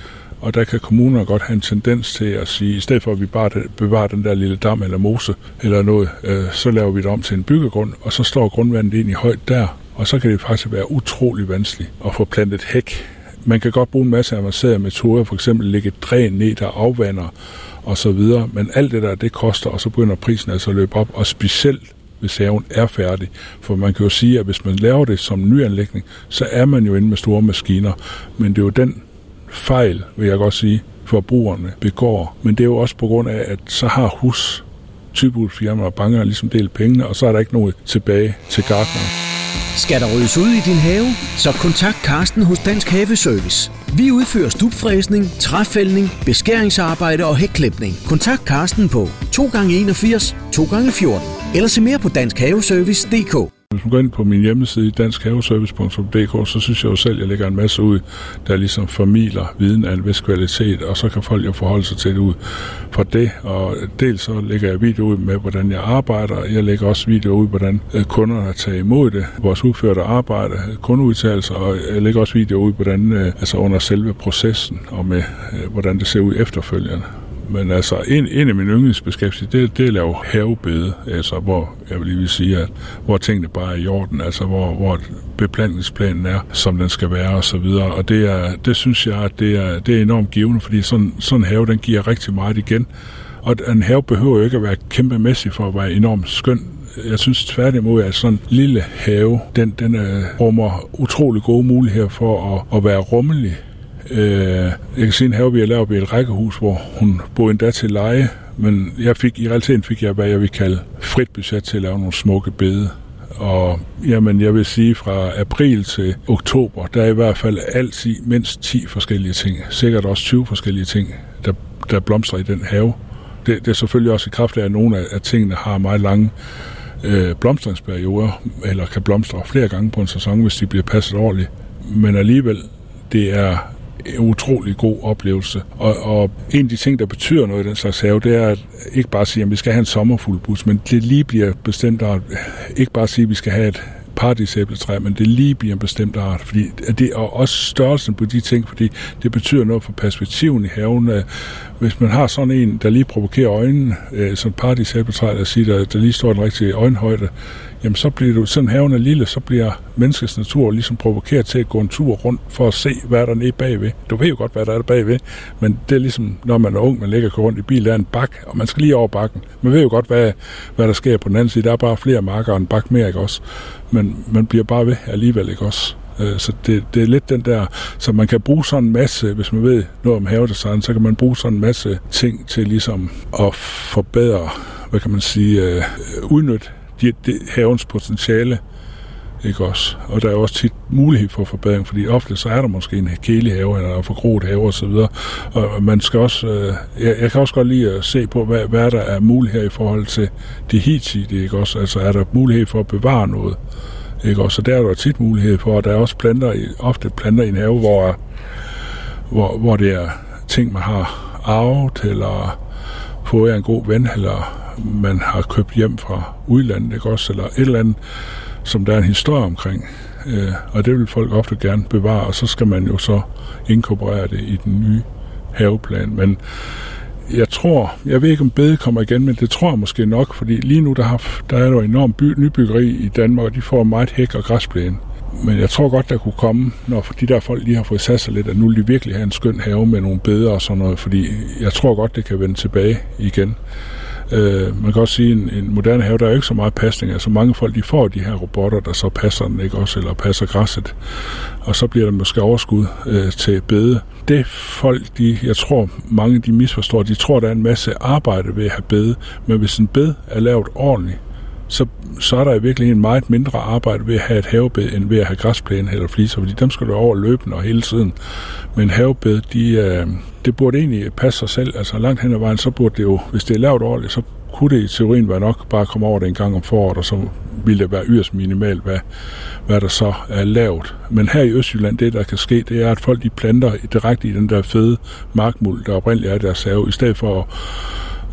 og der kan kommuner godt have en tendens til at sige, i stedet for at vi bare bevarer den der lille dam eller mose eller noget, øh, så laver vi det om til en byggegrund, og så står grundvandet ind i højt der, og så kan det faktisk være utrolig vanskeligt at få plantet hæk man kan godt bruge en masse avancerede metoder, for eksempel lægge et dræn ned, der afvander og så videre, men alt det der, det koster, og så begynder prisen altså at løbe op, og specielt hvis haven er færdig. For man kan jo sige, at hvis man laver det som nyanlægning, så er man jo inde med store maskiner. Men det er jo den fejl, vil jeg godt sige, forbrugerne begår. Men det er jo også på grund af, at så har hus typehusfirmaer og banker ligesom delt pengene, og så er der ikke noget tilbage til gartneren. Skal der ryddes ud i din have, så kontakt Karsten hos Dansk Haveservice. Vi udfører stupfræsning, træfældning, beskæringsarbejde og hækklipning. Kontakt Karsten på 2x81 2x14 eller se mere på danskhaveservice.dk. Hvis man går ind på min hjemmeside, danskhaveservice.dk, så synes jeg jo selv, at jeg lægger en masse ud, der ligesom formiler viden af en vis kvalitet, og så kan folk jo forholde sig til det ud fra det. Og dels så lægger jeg video ud med, hvordan jeg arbejder. Jeg lægger også video ud, hvordan øh, kunderne tager imod det, vores udførte arbejde, øh, kundeudtalelser, og jeg lægger også video ud, hvordan, øh, altså under selve processen, og med, hvordan det ser ud efterfølgende. Men altså, en, en af mine yndlingsbeskæftigelser, det, det er at lave havebede, altså hvor, jeg vil lige sige, at hvor tingene bare er i orden, altså hvor, hvor beplantningsplanen er, som den skal være og så videre. Og det, er, det synes jeg, at det er, det er enormt givende, fordi sådan, sådan en have, den giver rigtig meget igen. Og en have behøver jo ikke at være kæmpemæssig for at være enormt skøn jeg synes tværtimod, at sådan en lille have, den, den uh, rummer utrolig gode muligheder for at, at være rummelig Øh, jeg kan sige, en have, vi har lavet et rækkehus, hvor hun boede endda til leje, men jeg fik, i realiteten fik jeg, hvad jeg vil kalde frit budget til at lave nogle smukke bede. Og jamen, jeg vil sige, fra april til oktober, der er i hvert fald altid mindst 10 forskellige ting. Sikkert også 20 forskellige ting, der, der blomstrer i den have. Det, det er selvfølgelig også i kraft af, at nogle af, af tingene har meget lange øh, blomstringsperioder, eller kan blomstre flere gange på en sæson, hvis de bliver passet ordentligt. Men alligevel, det er utrolig god oplevelse. Og, og en af de ting, der betyder noget i den slags have, det er at ikke bare sige, at vi skal have en sommerfuglebus, men det lige bliver bestemt art. Ikke bare sige, at vi skal have et paradisæbletræ, men det lige bliver en bestemt art. Fordi det og også størrelsen på de ting, fordi det betyder noget for perspektiven i haven. Hvis man har sådan en, der lige provokerer øjnene, øh, sådan et paradisæbletræ, der siger, der, der lige står den rigtige øjenhøjde, jamen så bliver du, sådan haven er lille, så bliver menneskets natur ligesom provokeret til at gå en tur rundt for at se, hvad der er nede bagved. Du ved jo godt, hvad der er bagved, men det er ligesom, når man er ung, man ligger og rundt i bil, der er en bak, og man skal lige over bakken. Man ved jo godt, hvad, hvad der sker på den anden side. Der er bare flere marker og en bak mere, ikke også? Men man bliver bare ved alligevel, ikke også? Øh, så det, det er lidt den der, så man kan bruge sådan en masse, hvis man ved noget om havedesign, så kan man bruge sådan en masse ting til ligesom at forbedre, hvad kan man sige, øh, udnytte de, de, havens potentiale. Ikke også? Og der er også tit mulighed for forbedring, fordi ofte så er der måske en kedelig have, eller en forgroet have og så videre. Og man skal også, øh, jeg, jeg kan også godt lide at se på, hvad, hvad der er mulighed i forhold til det hidtidige, ikke også? Altså er der mulighed for at bevare noget, ikke også? Så der er der tit mulighed for, at der er også planter, ofte planter i en have, hvor, hvor, hvor det er ting, man har arvet, eller fået af en god ven, eller man har købt hjem fra udlandet, ikke også? Eller et eller andet, som der er en historie omkring. Øh, og det vil folk ofte gerne bevare, og så skal man jo så inkorporere det i den nye haveplan. Men jeg tror, jeg ved ikke om bede kommer igen, men det tror jeg måske nok, fordi lige nu der, har, der er der enormt by, nybyggeri i Danmark, og de får meget hæk og græsplæne. Men jeg tror godt, der kunne komme, når de der folk lige har fået sat sig lidt, at nu vil de virkelig have en skøn have med nogle bedre og sådan noget, fordi jeg tror godt, det kan vende tilbage igen. Øh, man kan også sige, at en, en moderne have, der er ikke så meget pasning. Altså mange folk, de får de her robotter, der så passer den, ikke også, eller passer græsset. Og så bliver der måske overskud øh, til bede. Det folk, de, jeg tror, mange de misforstår, de tror, der er en masse arbejde ved at have bede. Men hvis en bed er lavet ordentligt, så, så er der i virkeligheden meget mindre arbejde ved at have et havebed, end ved at have græsplæne eller fliser, fordi dem skal du over løbende og hele tiden. Men havebed, de, øh, det burde egentlig passe sig selv. Altså langt hen ad vejen, så burde det jo, hvis det er lavt ordentligt, så kunne det i teorien være nok bare at komme over det en gang om foråret, og så ville det være yderst minimalt, hvad, hvad der så er lavet. Men her i Østjylland, det der kan ske, det er, at folk de planter direkte i den der fede markmuld, der oprindeligt er deres have, i stedet for at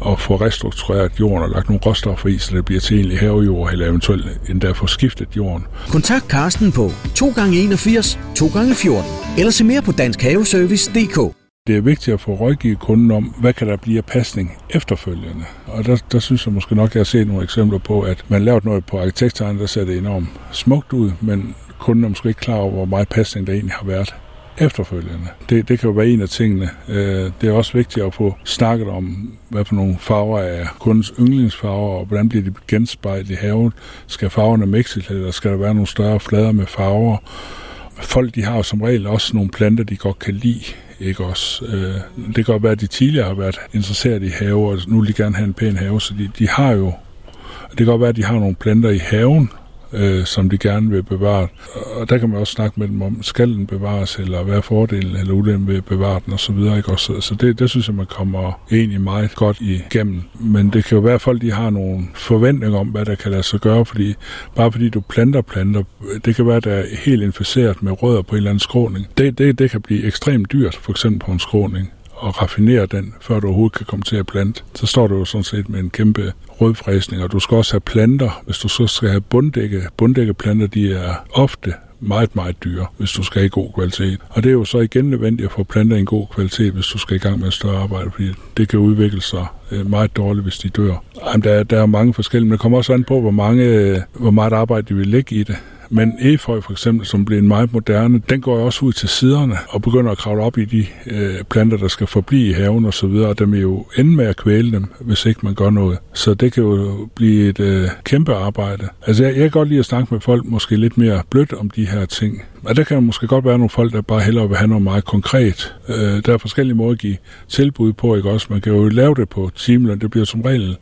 at få restruktureret jorden og lagt nogle råstoffer i, så det bliver til egentlig havejord, eller eventuelt endda få skiftet jorden. Kontakt Karsten på 2x81 2x14 eller se mere på danskhaveservice.dk. Det er vigtigt at få rådgivet kunden om, hvad kan der blive af pasning efterfølgende. Og der, der synes jeg måske nok, at jeg har set nogle eksempler på, at man lavede noget på arkitekttegn, der ser det enormt smukt ud, men kunden er måske ikke klar over, hvor meget pasning der egentlig har været efterfølgende. Det, det kan jo være en af tingene. Øh, det er også vigtigt at få snakket om, hvad for nogle farver er kundens yndlingsfarver, og hvordan bliver de genspejlet i haven. Skal farverne mixes, eller skal der være nogle større flader med farver? Folk de har jo som regel også nogle planter, de godt kan lide ikke også? Øh, det kan godt være, at de tidligere har været interesseret i haver, og nu vil de gerne have en pæn have, så de, de har jo, det kan godt være, at de har nogle planter i haven, øh, som de gerne vil bevare. Og der kan man også snakke med dem om, skal den bevares, eller hvad er fordelen eller ulempen ved at bevare den osv. Ikke? Også, så det, det synes jeg, man kommer egentlig meget godt igennem. Men det kan jo være, at folk de har nogle forventninger om, hvad der kan lade sig gøre, fordi bare fordi du planter planter, det kan være, at der er helt inficeret med rødder på en eller anden skråning. Det, det, det kan blive ekstremt dyrt, for eksempel på en skråning og raffinere den, før du overhovedet kan komme til at plante. Så står du jo sådan set med en kæmpe rødfræsning, og du skal også have planter. Hvis du så skal have bunddække, bunddækkeplanter, de er ofte meget, meget dyre, hvis du skal i god kvalitet. Og det er jo så igen nødvendigt at få planter i en god kvalitet, hvis du skal i gang med et større arbejde, fordi det kan udvikle sig øh, meget dårligt, hvis de dør. Jamen, der, der er mange forskellige, men det kommer også an på, hvor, mange, øh, hvor meget arbejde de vil lægge i det. Men efeu for eksempel, som bliver en meget moderne, den går også ud til siderne og begynder at kravle op i de øh, planter, der skal forblive i haven og så videre, og dem er jo ende med at kvæle dem, hvis ikke man gør noget. Så det kan jo blive et øh, kæmpe arbejde. Altså jeg, jeg kan godt lide at snakke med folk måske lidt mere blødt om de her ting. Og der kan måske godt være nogle folk, der bare hellere vil have noget meget konkret. Øh, der er forskellige måder at give tilbud på, ikke også? Man kan jo lave det på timeløn, det bliver som regel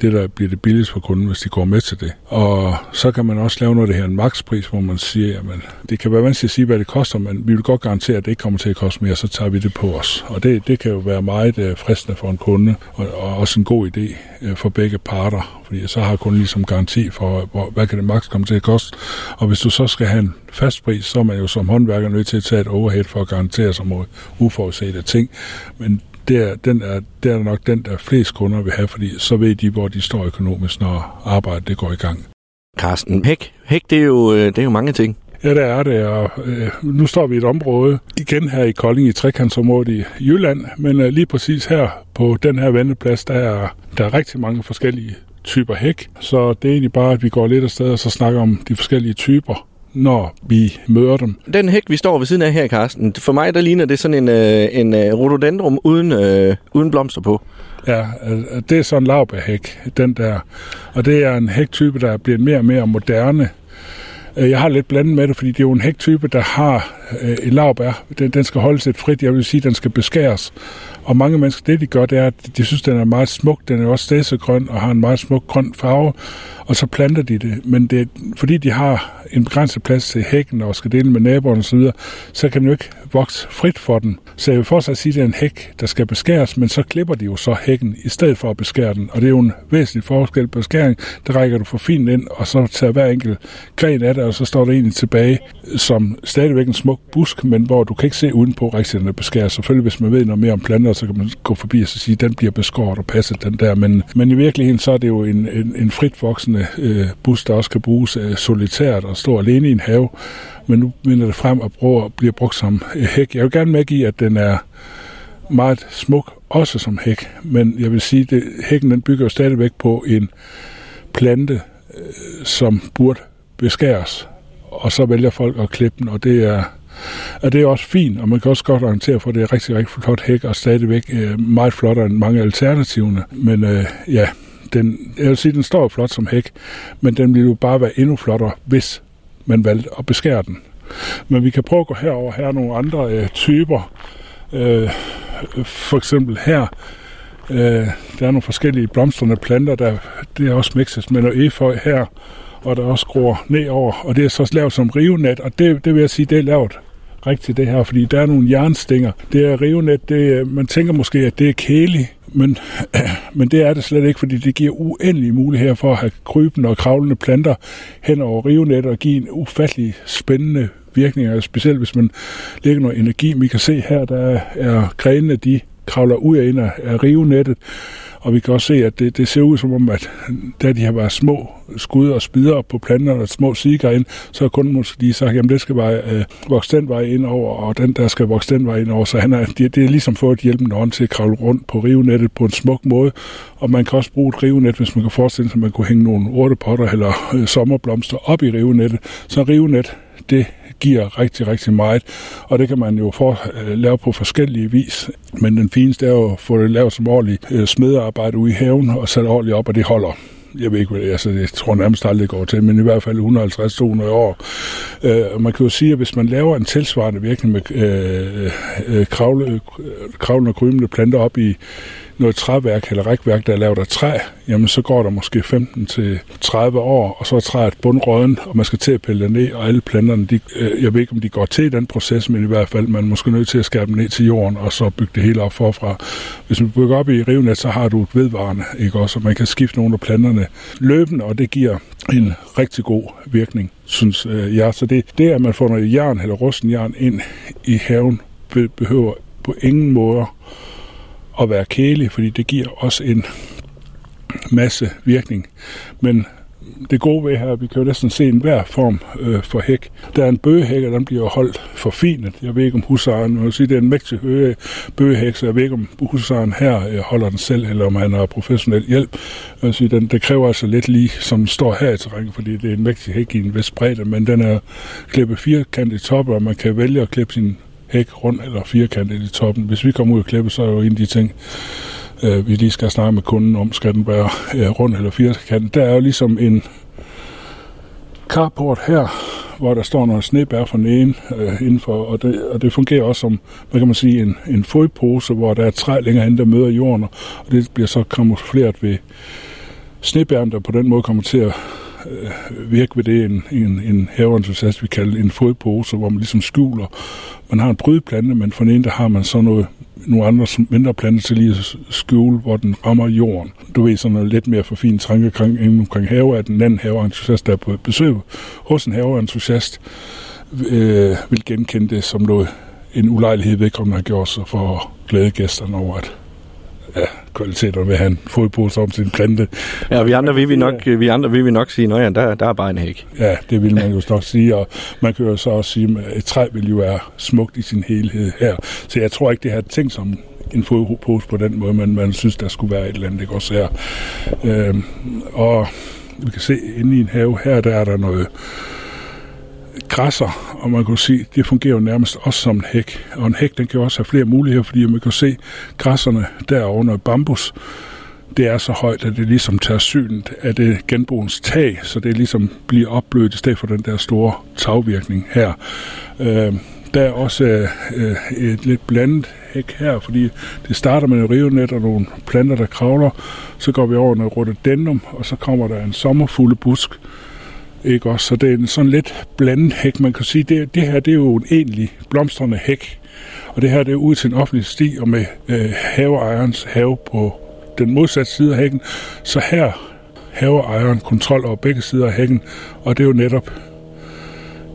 det, der bliver det billigst for kunden, hvis de går med til det. Og så kan man også lave noget af det her en makspris, hvor man siger, jamen, det kan være vanskeligt at sige, hvad det koster, men vi vil godt garantere, at det ikke kommer til at koste mere, så tager vi det på os. Og det, det kan jo være meget uh, fristende for en kunde, og, og også en god idé uh, for begge parter, fordi så har kunden ligesom garanti for, hvor, hvad kan det maks komme til at koste. Og hvis du så skal have en fast pris, så er man jo som håndværker nødt til at tage et overhead for at garantere sig mod uforudsete ting. Men det er, den er, det er nok den, der flest kunder vil have, fordi så ved de, hvor de står økonomisk, når arbejdet det går i gang. Carsten, hæk, hæk det, er jo, øh, det er jo mange ting. Ja, det er det, og øh, nu står vi i et område, igen her i Kolding, i trekantsområdet i Jylland, men øh, lige præcis her på den her vendeplads, der er, der er rigtig mange forskellige typer hæk, så det er egentlig bare, at vi går lidt afsted og så snakker om de forskellige typer når vi møder dem. Den hæk, vi står ved siden af her, Carsten, for mig der ligner det sådan en, øh, en øh, rhododendron uden, øh, uden blomster på. Ja, det er sådan en lavbærhæk, den der. Og det er en hæktype, der bliver mere og mere moderne. Øh, jeg har lidt blandet med det, fordi det er jo en hæktype, der har øh, et lavbær. Den, den skal holdes lidt frit, jeg vil sige, den skal beskæres. Og mange mennesker, det de gør, det er, at de synes, den er meget smuk. Den er også stedsegrøn og har en meget smuk grøn farve. Og så planter de det. Men det, fordi de har en begrænset plads til hækken og skal dele med naboerne osv., så, så kan den jo ikke vokse frit for den. Så jeg vil fortsat sige, at det er en hæk, der skal beskæres, men så klipper de jo så hækken i stedet for at beskære den. Og det er jo en væsentlig forskel på beskæring. Der rækker du for fint ind, og så tager hver enkelt gren af det, og så står der egentlig tilbage som stadigvæk en smuk busk, men hvor du kan ikke se udenpå rigtig, den er beskæret. Selvfølgelig, hvis man ved noget mere om planter, så kan man gå forbi og så sige, at den bliver beskåret og passet, den der. Men, men i virkeligheden, så er det jo en, en, en frit voksende øh, bus, der også kan bruges øh, solitært og stå alene i en have. Men nu vinder det frem og bruger, bliver brugt som øh, hæk. Jeg vil gerne medgive, at den er meget smuk, også som hæk. Men jeg vil sige, at hækken den bygger jo stadigvæk på en plante, øh, som burde beskæres. Og så vælger folk at klippe den, og det er, og det er også fint, og man kan også godt orientere for, at det er rigtig, rigtig flot hæk, og stadigvæk øh, meget flottere end mange alternativerne. Men øh, ja, den, jeg vil sige, den står flot som hæk, men den ville jo bare være endnu flottere, hvis man valgte at beskære den. Men vi kan prøve at gå herover. Her er nogle andre øh, typer. Øh, for eksempel her, øh, der er nogle forskellige blomstrende planter, der det er også mixes med noget efeu her, og der også gror ned over, og det er så lavet som rivenet, og det, det vil jeg sige, det er lavet rigtigt det her, fordi der er nogle jernstænger. Det er rivenet, det, man tænker måske, at det er kælig, men, *clears throat* men det er det slet ikke, fordi det giver uendelige muligheder for at have krybende og kravlende planter hen over rivenet og give en ufattelig spændende virkning, specielt hvis man lægger noget energi. Vi kan se her, der er grenene, de kravler ud af ind af rivenettet, og vi kan også se, at det, det ser ud som om, at da de har været små skud og spider på planterne og små siger ind, så har kunden måske lige sagt, at det skal bare øh, vokse den vej ind over, og den der skal vokse den vej ind over. Så han er, det, det er ligesom fået et hjælpende hånd til at kravle rundt på rivenettet på en smuk måde. Og man kan også bruge et rivenet, hvis man kan forestille sig, at man kunne hænge nogle urtepotter eller øh, sommerblomster op i rivenettet. Så rivenet, det giver rigtig, rigtig meget. Og det kan man jo for, øh, lave på forskellige vis. Men den fineste er jo at få det lavet som ordentligt øh, smedearbejde ude i haven og sat ordentligt op, og det holder jeg ved ikke, hvad det er, altså, så jeg tror nærmest aldrig går til, men i hvert fald 150-200 år. Øh, man kan jo sige, at hvis man laver en tilsvarende virkning med øh, øh, kravle, øh, kravlende og krymende planter op i noget træværk eller rækværk, der er lavet af træ, jamen så går der måske 15-30 år, og så er træet bundrøden, og man skal til at pille det ned, og alle planterne, de, øh, jeg ved ikke, om de går til den proces, men i hvert fald, man er måske nødt til at skære dem ned til jorden, og så bygge det hele op forfra. Hvis man bygger op i rivnet, så har du et vedvarende, ikke også, og man kan skifte nogle af planterne løbende, og det giver en rigtig god virkning, synes øh, jeg. Så det, det, at man får noget jern eller rusten jern ind i haven, behøver på ingen måde at være kælig, fordi det giver også en masse virkning. Men det gode ved her, vi kan jo næsten se en hver form øh, for hæk. Der er en bøgehæk, og den bliver holdt forfinet. Jeg ved ikke, om husaren, man sige, det er en mægtig høje bøgehæk, så jeg ved ikke, om husaren her øh, holder den selv, eller om han har professionel hjælp. Jeg sige, den, det kræver altså lidt lige, som står her i terrænet, fordi det er en mægtig hæk i en vis bredde, men den er klippet firkantet i toppen, og man kan vælge at klippe sin hæk rund eller firkantet i toppen. Hvis vi kommer ud og klippe, så er jo en af de ting, øh, vi lige skal snakke med kunden om, skal den være øh, rund eller firkantet. Der er jo ligesom en carport her, hvor der står noget snebær for den ene øh, indenfor, og det, og det fungerer også som, hvad kan man sige, en, en fodpose, hvor der er træ længere hen, der møder jorden, og det bliver så kamufleret ved snebæren, der på den måde kommer til at øh, virke ved det en, en, en haveentusiast, vi kalde en fodpose, hvor man ligesom skjuler. Man har en brydeplante, men for den ene, der har man så noget, nogle andre mindre planter til lige at skjule, hvor den rammer jorden. Du ved, sådan noget lidt mere for fint tankegang inden omkring have, at den anden haveentusiast, der er på besøg hos en haveentusiast, øh, vil genkende det som noget, en ulejlighed vedkommende har gjort sig for at glæde gæsterne over, at ja, kvaliteter have en fodpose om sin plante. Ja, vi andre vil vi nok, vi andre vil vi nok sige, at der, der er bare en hæk. Ja, det vil man jo nok sige, og man kan jo så også sige, at et træ vil jo være smukt i sin helhed her. Så jeg tror ikke, det har tænkt som en fodpose på den måde, men man synes, der skulle være et eller andet, ikke også her. Øhm, og vi kan se, inde i en have her, der er der noget græsser, og man kan sige, det fungerer jo nærmest også som en hæk. Og en hæk, den kan jo også have flere muligheder, fordi man kan se græsserne der under bambus, det er så højt, at det ligesom tager synet af det genboens tag, så det ligesom bliver opblødt i stedet for den der store tagvirkning her. Øh, der er også øh, et lidt blandet hæk her, fordi det starter med en rivenet og nogle planter, der kravler. Så går vi over noget rhododendron, og så kommer der en sommerfulde busk, ikke også? Så det er en sådan lidt blandet hæk. Man kan sige, det, det her det er jo en egentlig blomstrende hæk. Og det her det er ud til en offentlig sti og med øh, haveejerens have på den modsatte side af hækken. Så her haver ejeren kontrol over begge sider af hækken, og det er jo netop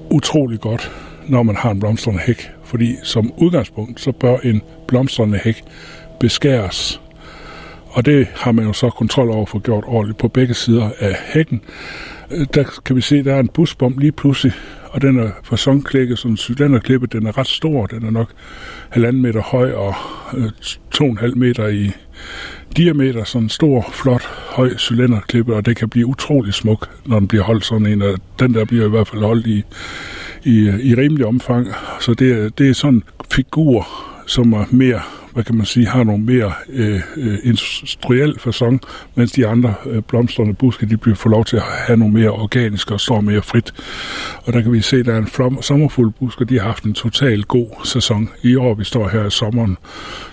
utrolig godt, når man har en blomstrende hæk. Fordi som udgangspunkt, så bør en blomstrende hæk beskæres. Og det har man jo så kontrol over for gjort ordentligt på begge sider af hækken der kan vi se, at der er en busbom lige pludselig, og den er fasongklækket, sådan cylinderklippe. den er ret stor, den er nok halvanden meter høj og øh, to en halv meter i diameter, sådan en stor, flot, høj cylinderklippe, og det kan blive utrolig smuk, når den bliver holdt sådan en, og den der bliver i hvert fald holdt i, i, i rimelig omfang. Så det, det er sådan en figur, som er mere hvad kan man sige, har nogle mere øh, øh, industriel fasong, mens de andre øh, blomstrende buske, de bliver få lov til at have nogle mere organiske og står mere frit. Og der kan vi se, at der er en flom, sommerfuld busk, de har haft en total god sæson. I år, vi står her i sommeren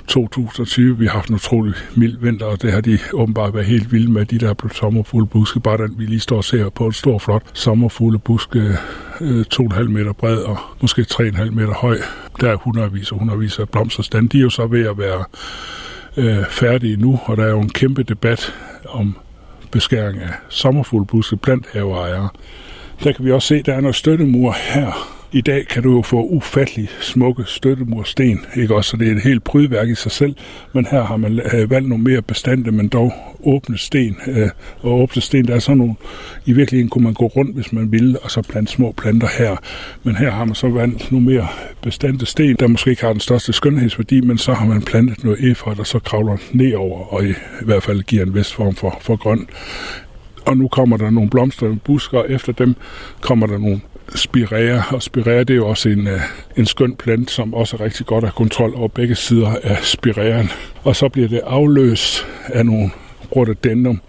2020, vi har haft en utrolig mild vinter, og det har de åbenbart været helt vilde med, de der sommerfulde buske. Bare den, vi lige står og ser på en stor, flot sommerfulde buske, øh, 2,5 meter bred og måske 3,5 meter høj. Der er hundredvis og hundredvis af blomsterstand. De er jo så ved at være øh, færdige nu, og der er jo en kæmpe debat om beskæring af sommerfuglbuske blandt haveejere. Der kan vi også se, at der er noget støttemur her i dag kan du jo få ufattelig smukke støttemursten, ikke også? Så det er et helt prydværk i sig selv, men her har man øh, valgt nogle mere bestandte, men dog åbne sten. Øh, og åbne sten, der er sådan nogle, i virkeligheden kunne man gå rundt, hvis man ville, og så plante små planter her. Men her har man så valgt nogle mere bestandte sten, der måske ikke har den største skønhedsværdi, men så har man plantet noget efer, der så kravler nedover, og i, hvert fald giver en vis form for, for grøn og nu kommer der nogle blomstrende busker, og efter dem kommer der nogle spirea, og spirea det er jo også en, øh, en skøn plant, som også er rigtig godt at kontrol over begge sider af spireaen. Og så bliver det afløst af nogle rhododendron,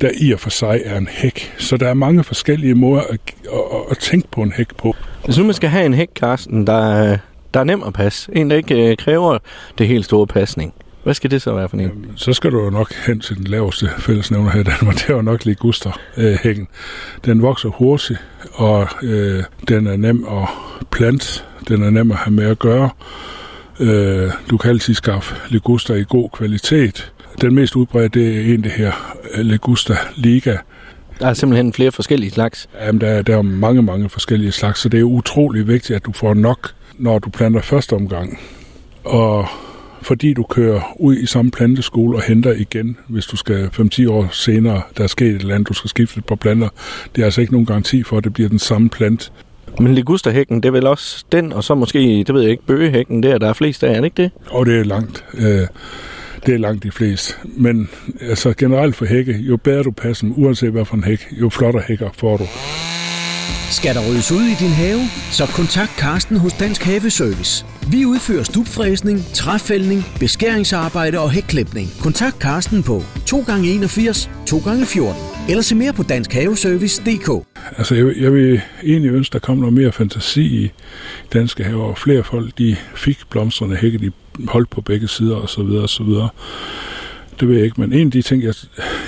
der i og for sig er en hæk. Så der er mange forskellige måder at, at, at tænke på en hæk på. Hvis nu man skal have en hæk, Carsten, der, der er nem at passe, en der ikke øh, kræver det helt store pasning, hvad skal det så være for en? Jamen, så skal du jo nok hen til den laveste fællesnævner her i Danmark. Det er jo nok lige Guster øh. Den vokser hurtigt, og øh, den er nem at plante. Den er nem at have med at gøre. Øh, du kan altid skaffe Ligusta i god kvalitet. Den mest udbredte det er egentlig her øh, Ligusta Liga. Der er simpelthen flere forskellige slags. Jamen, der, er, der er mange, mange forskellige slags, så det er utrolig vigtigt, at du får nok, når du planter første omgang. Og fordi du kører ud i samme planteskole og henter igen, hvis du skal 5-10 år senere, der er sket et eller andet, du skal skifte et par planter. Det er altså ikke nogen garanti for, at det bliver den samme plant. Men ligusterhækken, det er vel også den, og så måske, det ved jeg ikke, bøgehækken der, der er flest af, er det ikke det? Og det er langt. Øh, det er langt de fleste. Men altså generelt for hække, jo bedre du passer dem, uanset hvad for en hæk, jo flottere hækker får du. Skal der ryddes ud i din have, så kontakt Karsten hos Dansk Haveservice. Vi udfører stupfræsning, træfældning, beskæringsarbejde og hækklipning. Kontakt Karsten på 2x81 2x14 eller se mere på danskhaveservice.dk. Altså, jeg, jeg vil egentlig ønske, der kom noget mere fantasi i danske haver, og flere folk, de fik blomstrende hække, de holdt på begge sider og så videre og så videre. Det ved jeg ikke, men en af de ting, jeg,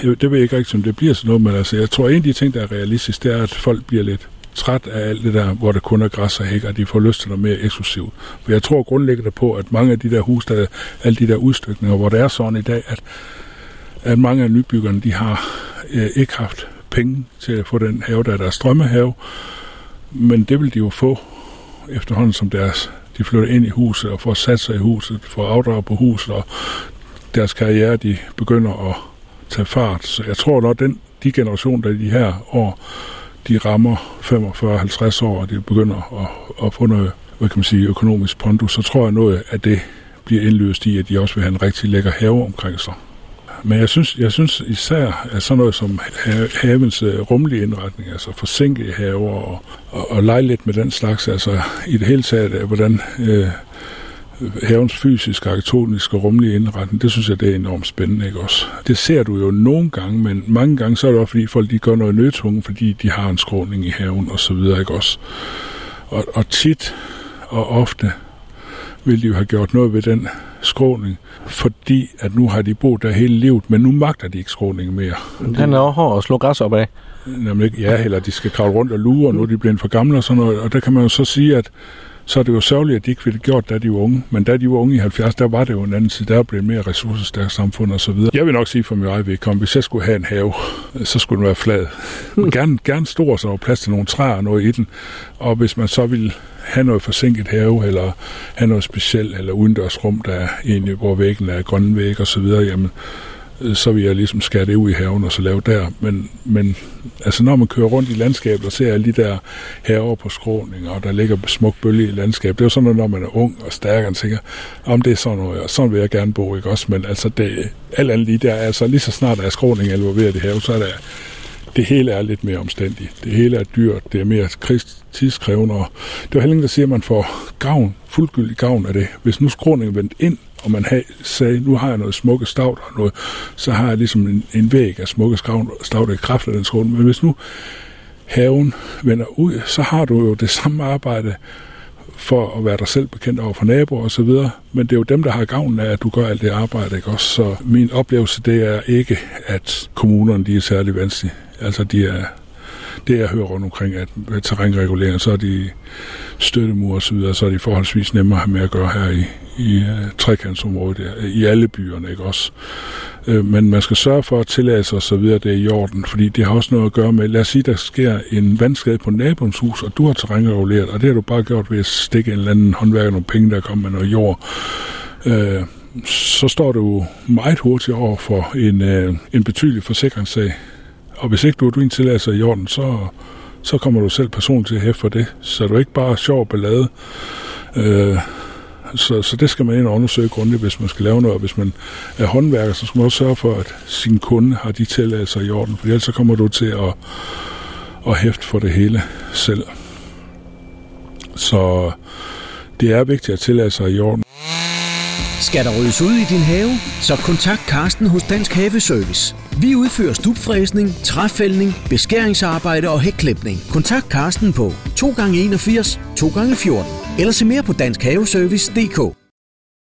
jeg det ved jeg ikke rigtigt, om det bliver sådan noget, men altså, jeg tror, en af de ting, der er realistisk, det er, at folk bliver lidt træt af alt det der, hvor det kun er græs og hæk, og de får lyst til noget mere eksklusivt. For jeg tror grundlæggende på, at mange af de der hus, der, alle de der udstykninger, hvor det er sådan i dag, at, at mange af nybyggerne, de har øh, ikke haft penge til at få den have, der er deres drømmehave, men det vil de jo få efterhånden som deres, de flytter ind i huset og får sat sig i huset, får afdrag på huset, og deres karriere, de begynder at tage fart. Så jeg tror nok, den, de generationer, der de her år, de rammer 45-50 år, og de begynder at, at få noget hvad kan man sige, økonomisk pondus, så tror jeg noget at det bliver indløst i, at de også vil have en rigtig lækker have omkring sig. Men jeg synes, jeg synes især, at sådan noget som havens øh, rumlige indretning, altså forsinkede haver og, og, og lege lidt med den slags, altså i det hele taget, øh, hvordan øh, havens fysiske, arkitektoniske og rumlige indretning, det synes jeg, det er enormt spændende, ikke også? Det ser du jo nogle gange, men mange gange så er det også, fordi folk de gør noget nødtvunget, fordi de har en skråning i haven og så videre, ikke også? Og, og tit og ofte vil de jo have gjort noget ved den skråning, fordi at nu har de boet der hele livet, men nu magter de ikke skråningen mere. Den er hård at slå græs op af. Jamen ikke, ja, eller de skal kravle rundt og lure, og nu er de blevet for gamle og sådan noget. Og der kan man jo så sige, at så er det jo sørgeligt, at de ikke ville gjort, da de var unge. Men da de var unge i 70, der var det jo en anden side. Der blev mere ressourcestærkt samfund og så videre. Jeg vil nok sige for mig eget vedkommende, hvis jeg skulle have en have, så skulle den være flad. Men gerne, gerne stor, så der var plads til nogle træer og noget i den. Og hvis man så ville have noget forsinket have, eller have noget specielt, eller udendørsrum, der er egentlig, hvor væggen er grønne væg og så videre, jamen, Øh, så vil jeg ligesom skære det ud i haven og så lave der. Men, men altså når man kører rundt i landskabet og ser alle de der haver på skråninger, og der ligger smuk bølge i landskabet, det er jo sådan noget, når man er ung og stærk, og tænker, om det er sådan noget, og sådan vil jeg gerne bo, ikke også? Men altså, det, alt andet lige der, altså lige så snart der er skråning involveret i haven, så er der det hele er lidt mere omstændigt. Det hele er dyrt, det er mere tidskrævende, og det er heller der siger, at man får gavn, fuldgyldig gavn af det. Hvis nu skråningen vendte ind, og man havde, sagde, nu har jeg noget smukke stavt og noget, så har jeg ligesom en, en væg af smukke stavt i kraft af den skråning. Men hvis nu haven vender ud, så har du jo det samme arbejde for at være dig selv bekendt over for naboer og så videre, men det er jo dem, der har gavn af, at du gør alt det arbejde, ikke også? Så min oplevelse, det er ikke, at kommunerne, de er særlig vanskelige. Altså, de er, det jeg hører rundt omkring, at terrænregulering, så er de støttemur og så videre, så er de forholdsvis nemmere at have med at gøre her i, i uh, trekantsområdet, i alle byerne, ikke også? Uh, men man skal sørge for at tillade sig så videre, det er i orden, fordi det har også noget at gøre med, lad os sige, der sker en vandskade på naboens hus, og du har terrænreguleret, og det har du bare gjort ved at stikke en eller anden håndværker nogle penge, der kommer med noget jord. Uh, så står du meget hurtigt over for en, øh, en betydelig forsikringssag, og hvis ikke du har din tilladelse i orden, så, så kommer du selv personligt til at hæfte for det. Så du er ikke bare sjov ballade. Øh, så, så det skal man ind og undersøge grundigt, hvis man skal lave noget. Hvis man er håndværker, så skal man også sørge for, at sin kunde har de tilladelser i orden, for ellers så kommer du til at, at hæfte for det hele selv. Så det er vigtigt at tillade sig i orden. Skal der ryddes ud i din have, så kontakt Karsten hos Dansk Haveservice. Vi udfører stubfræsning, træfældning, beskæringsarbejde og hækklipning. Kontakt Karsten på 2x81 2x14 eller se mere på danskhaveservice.dk.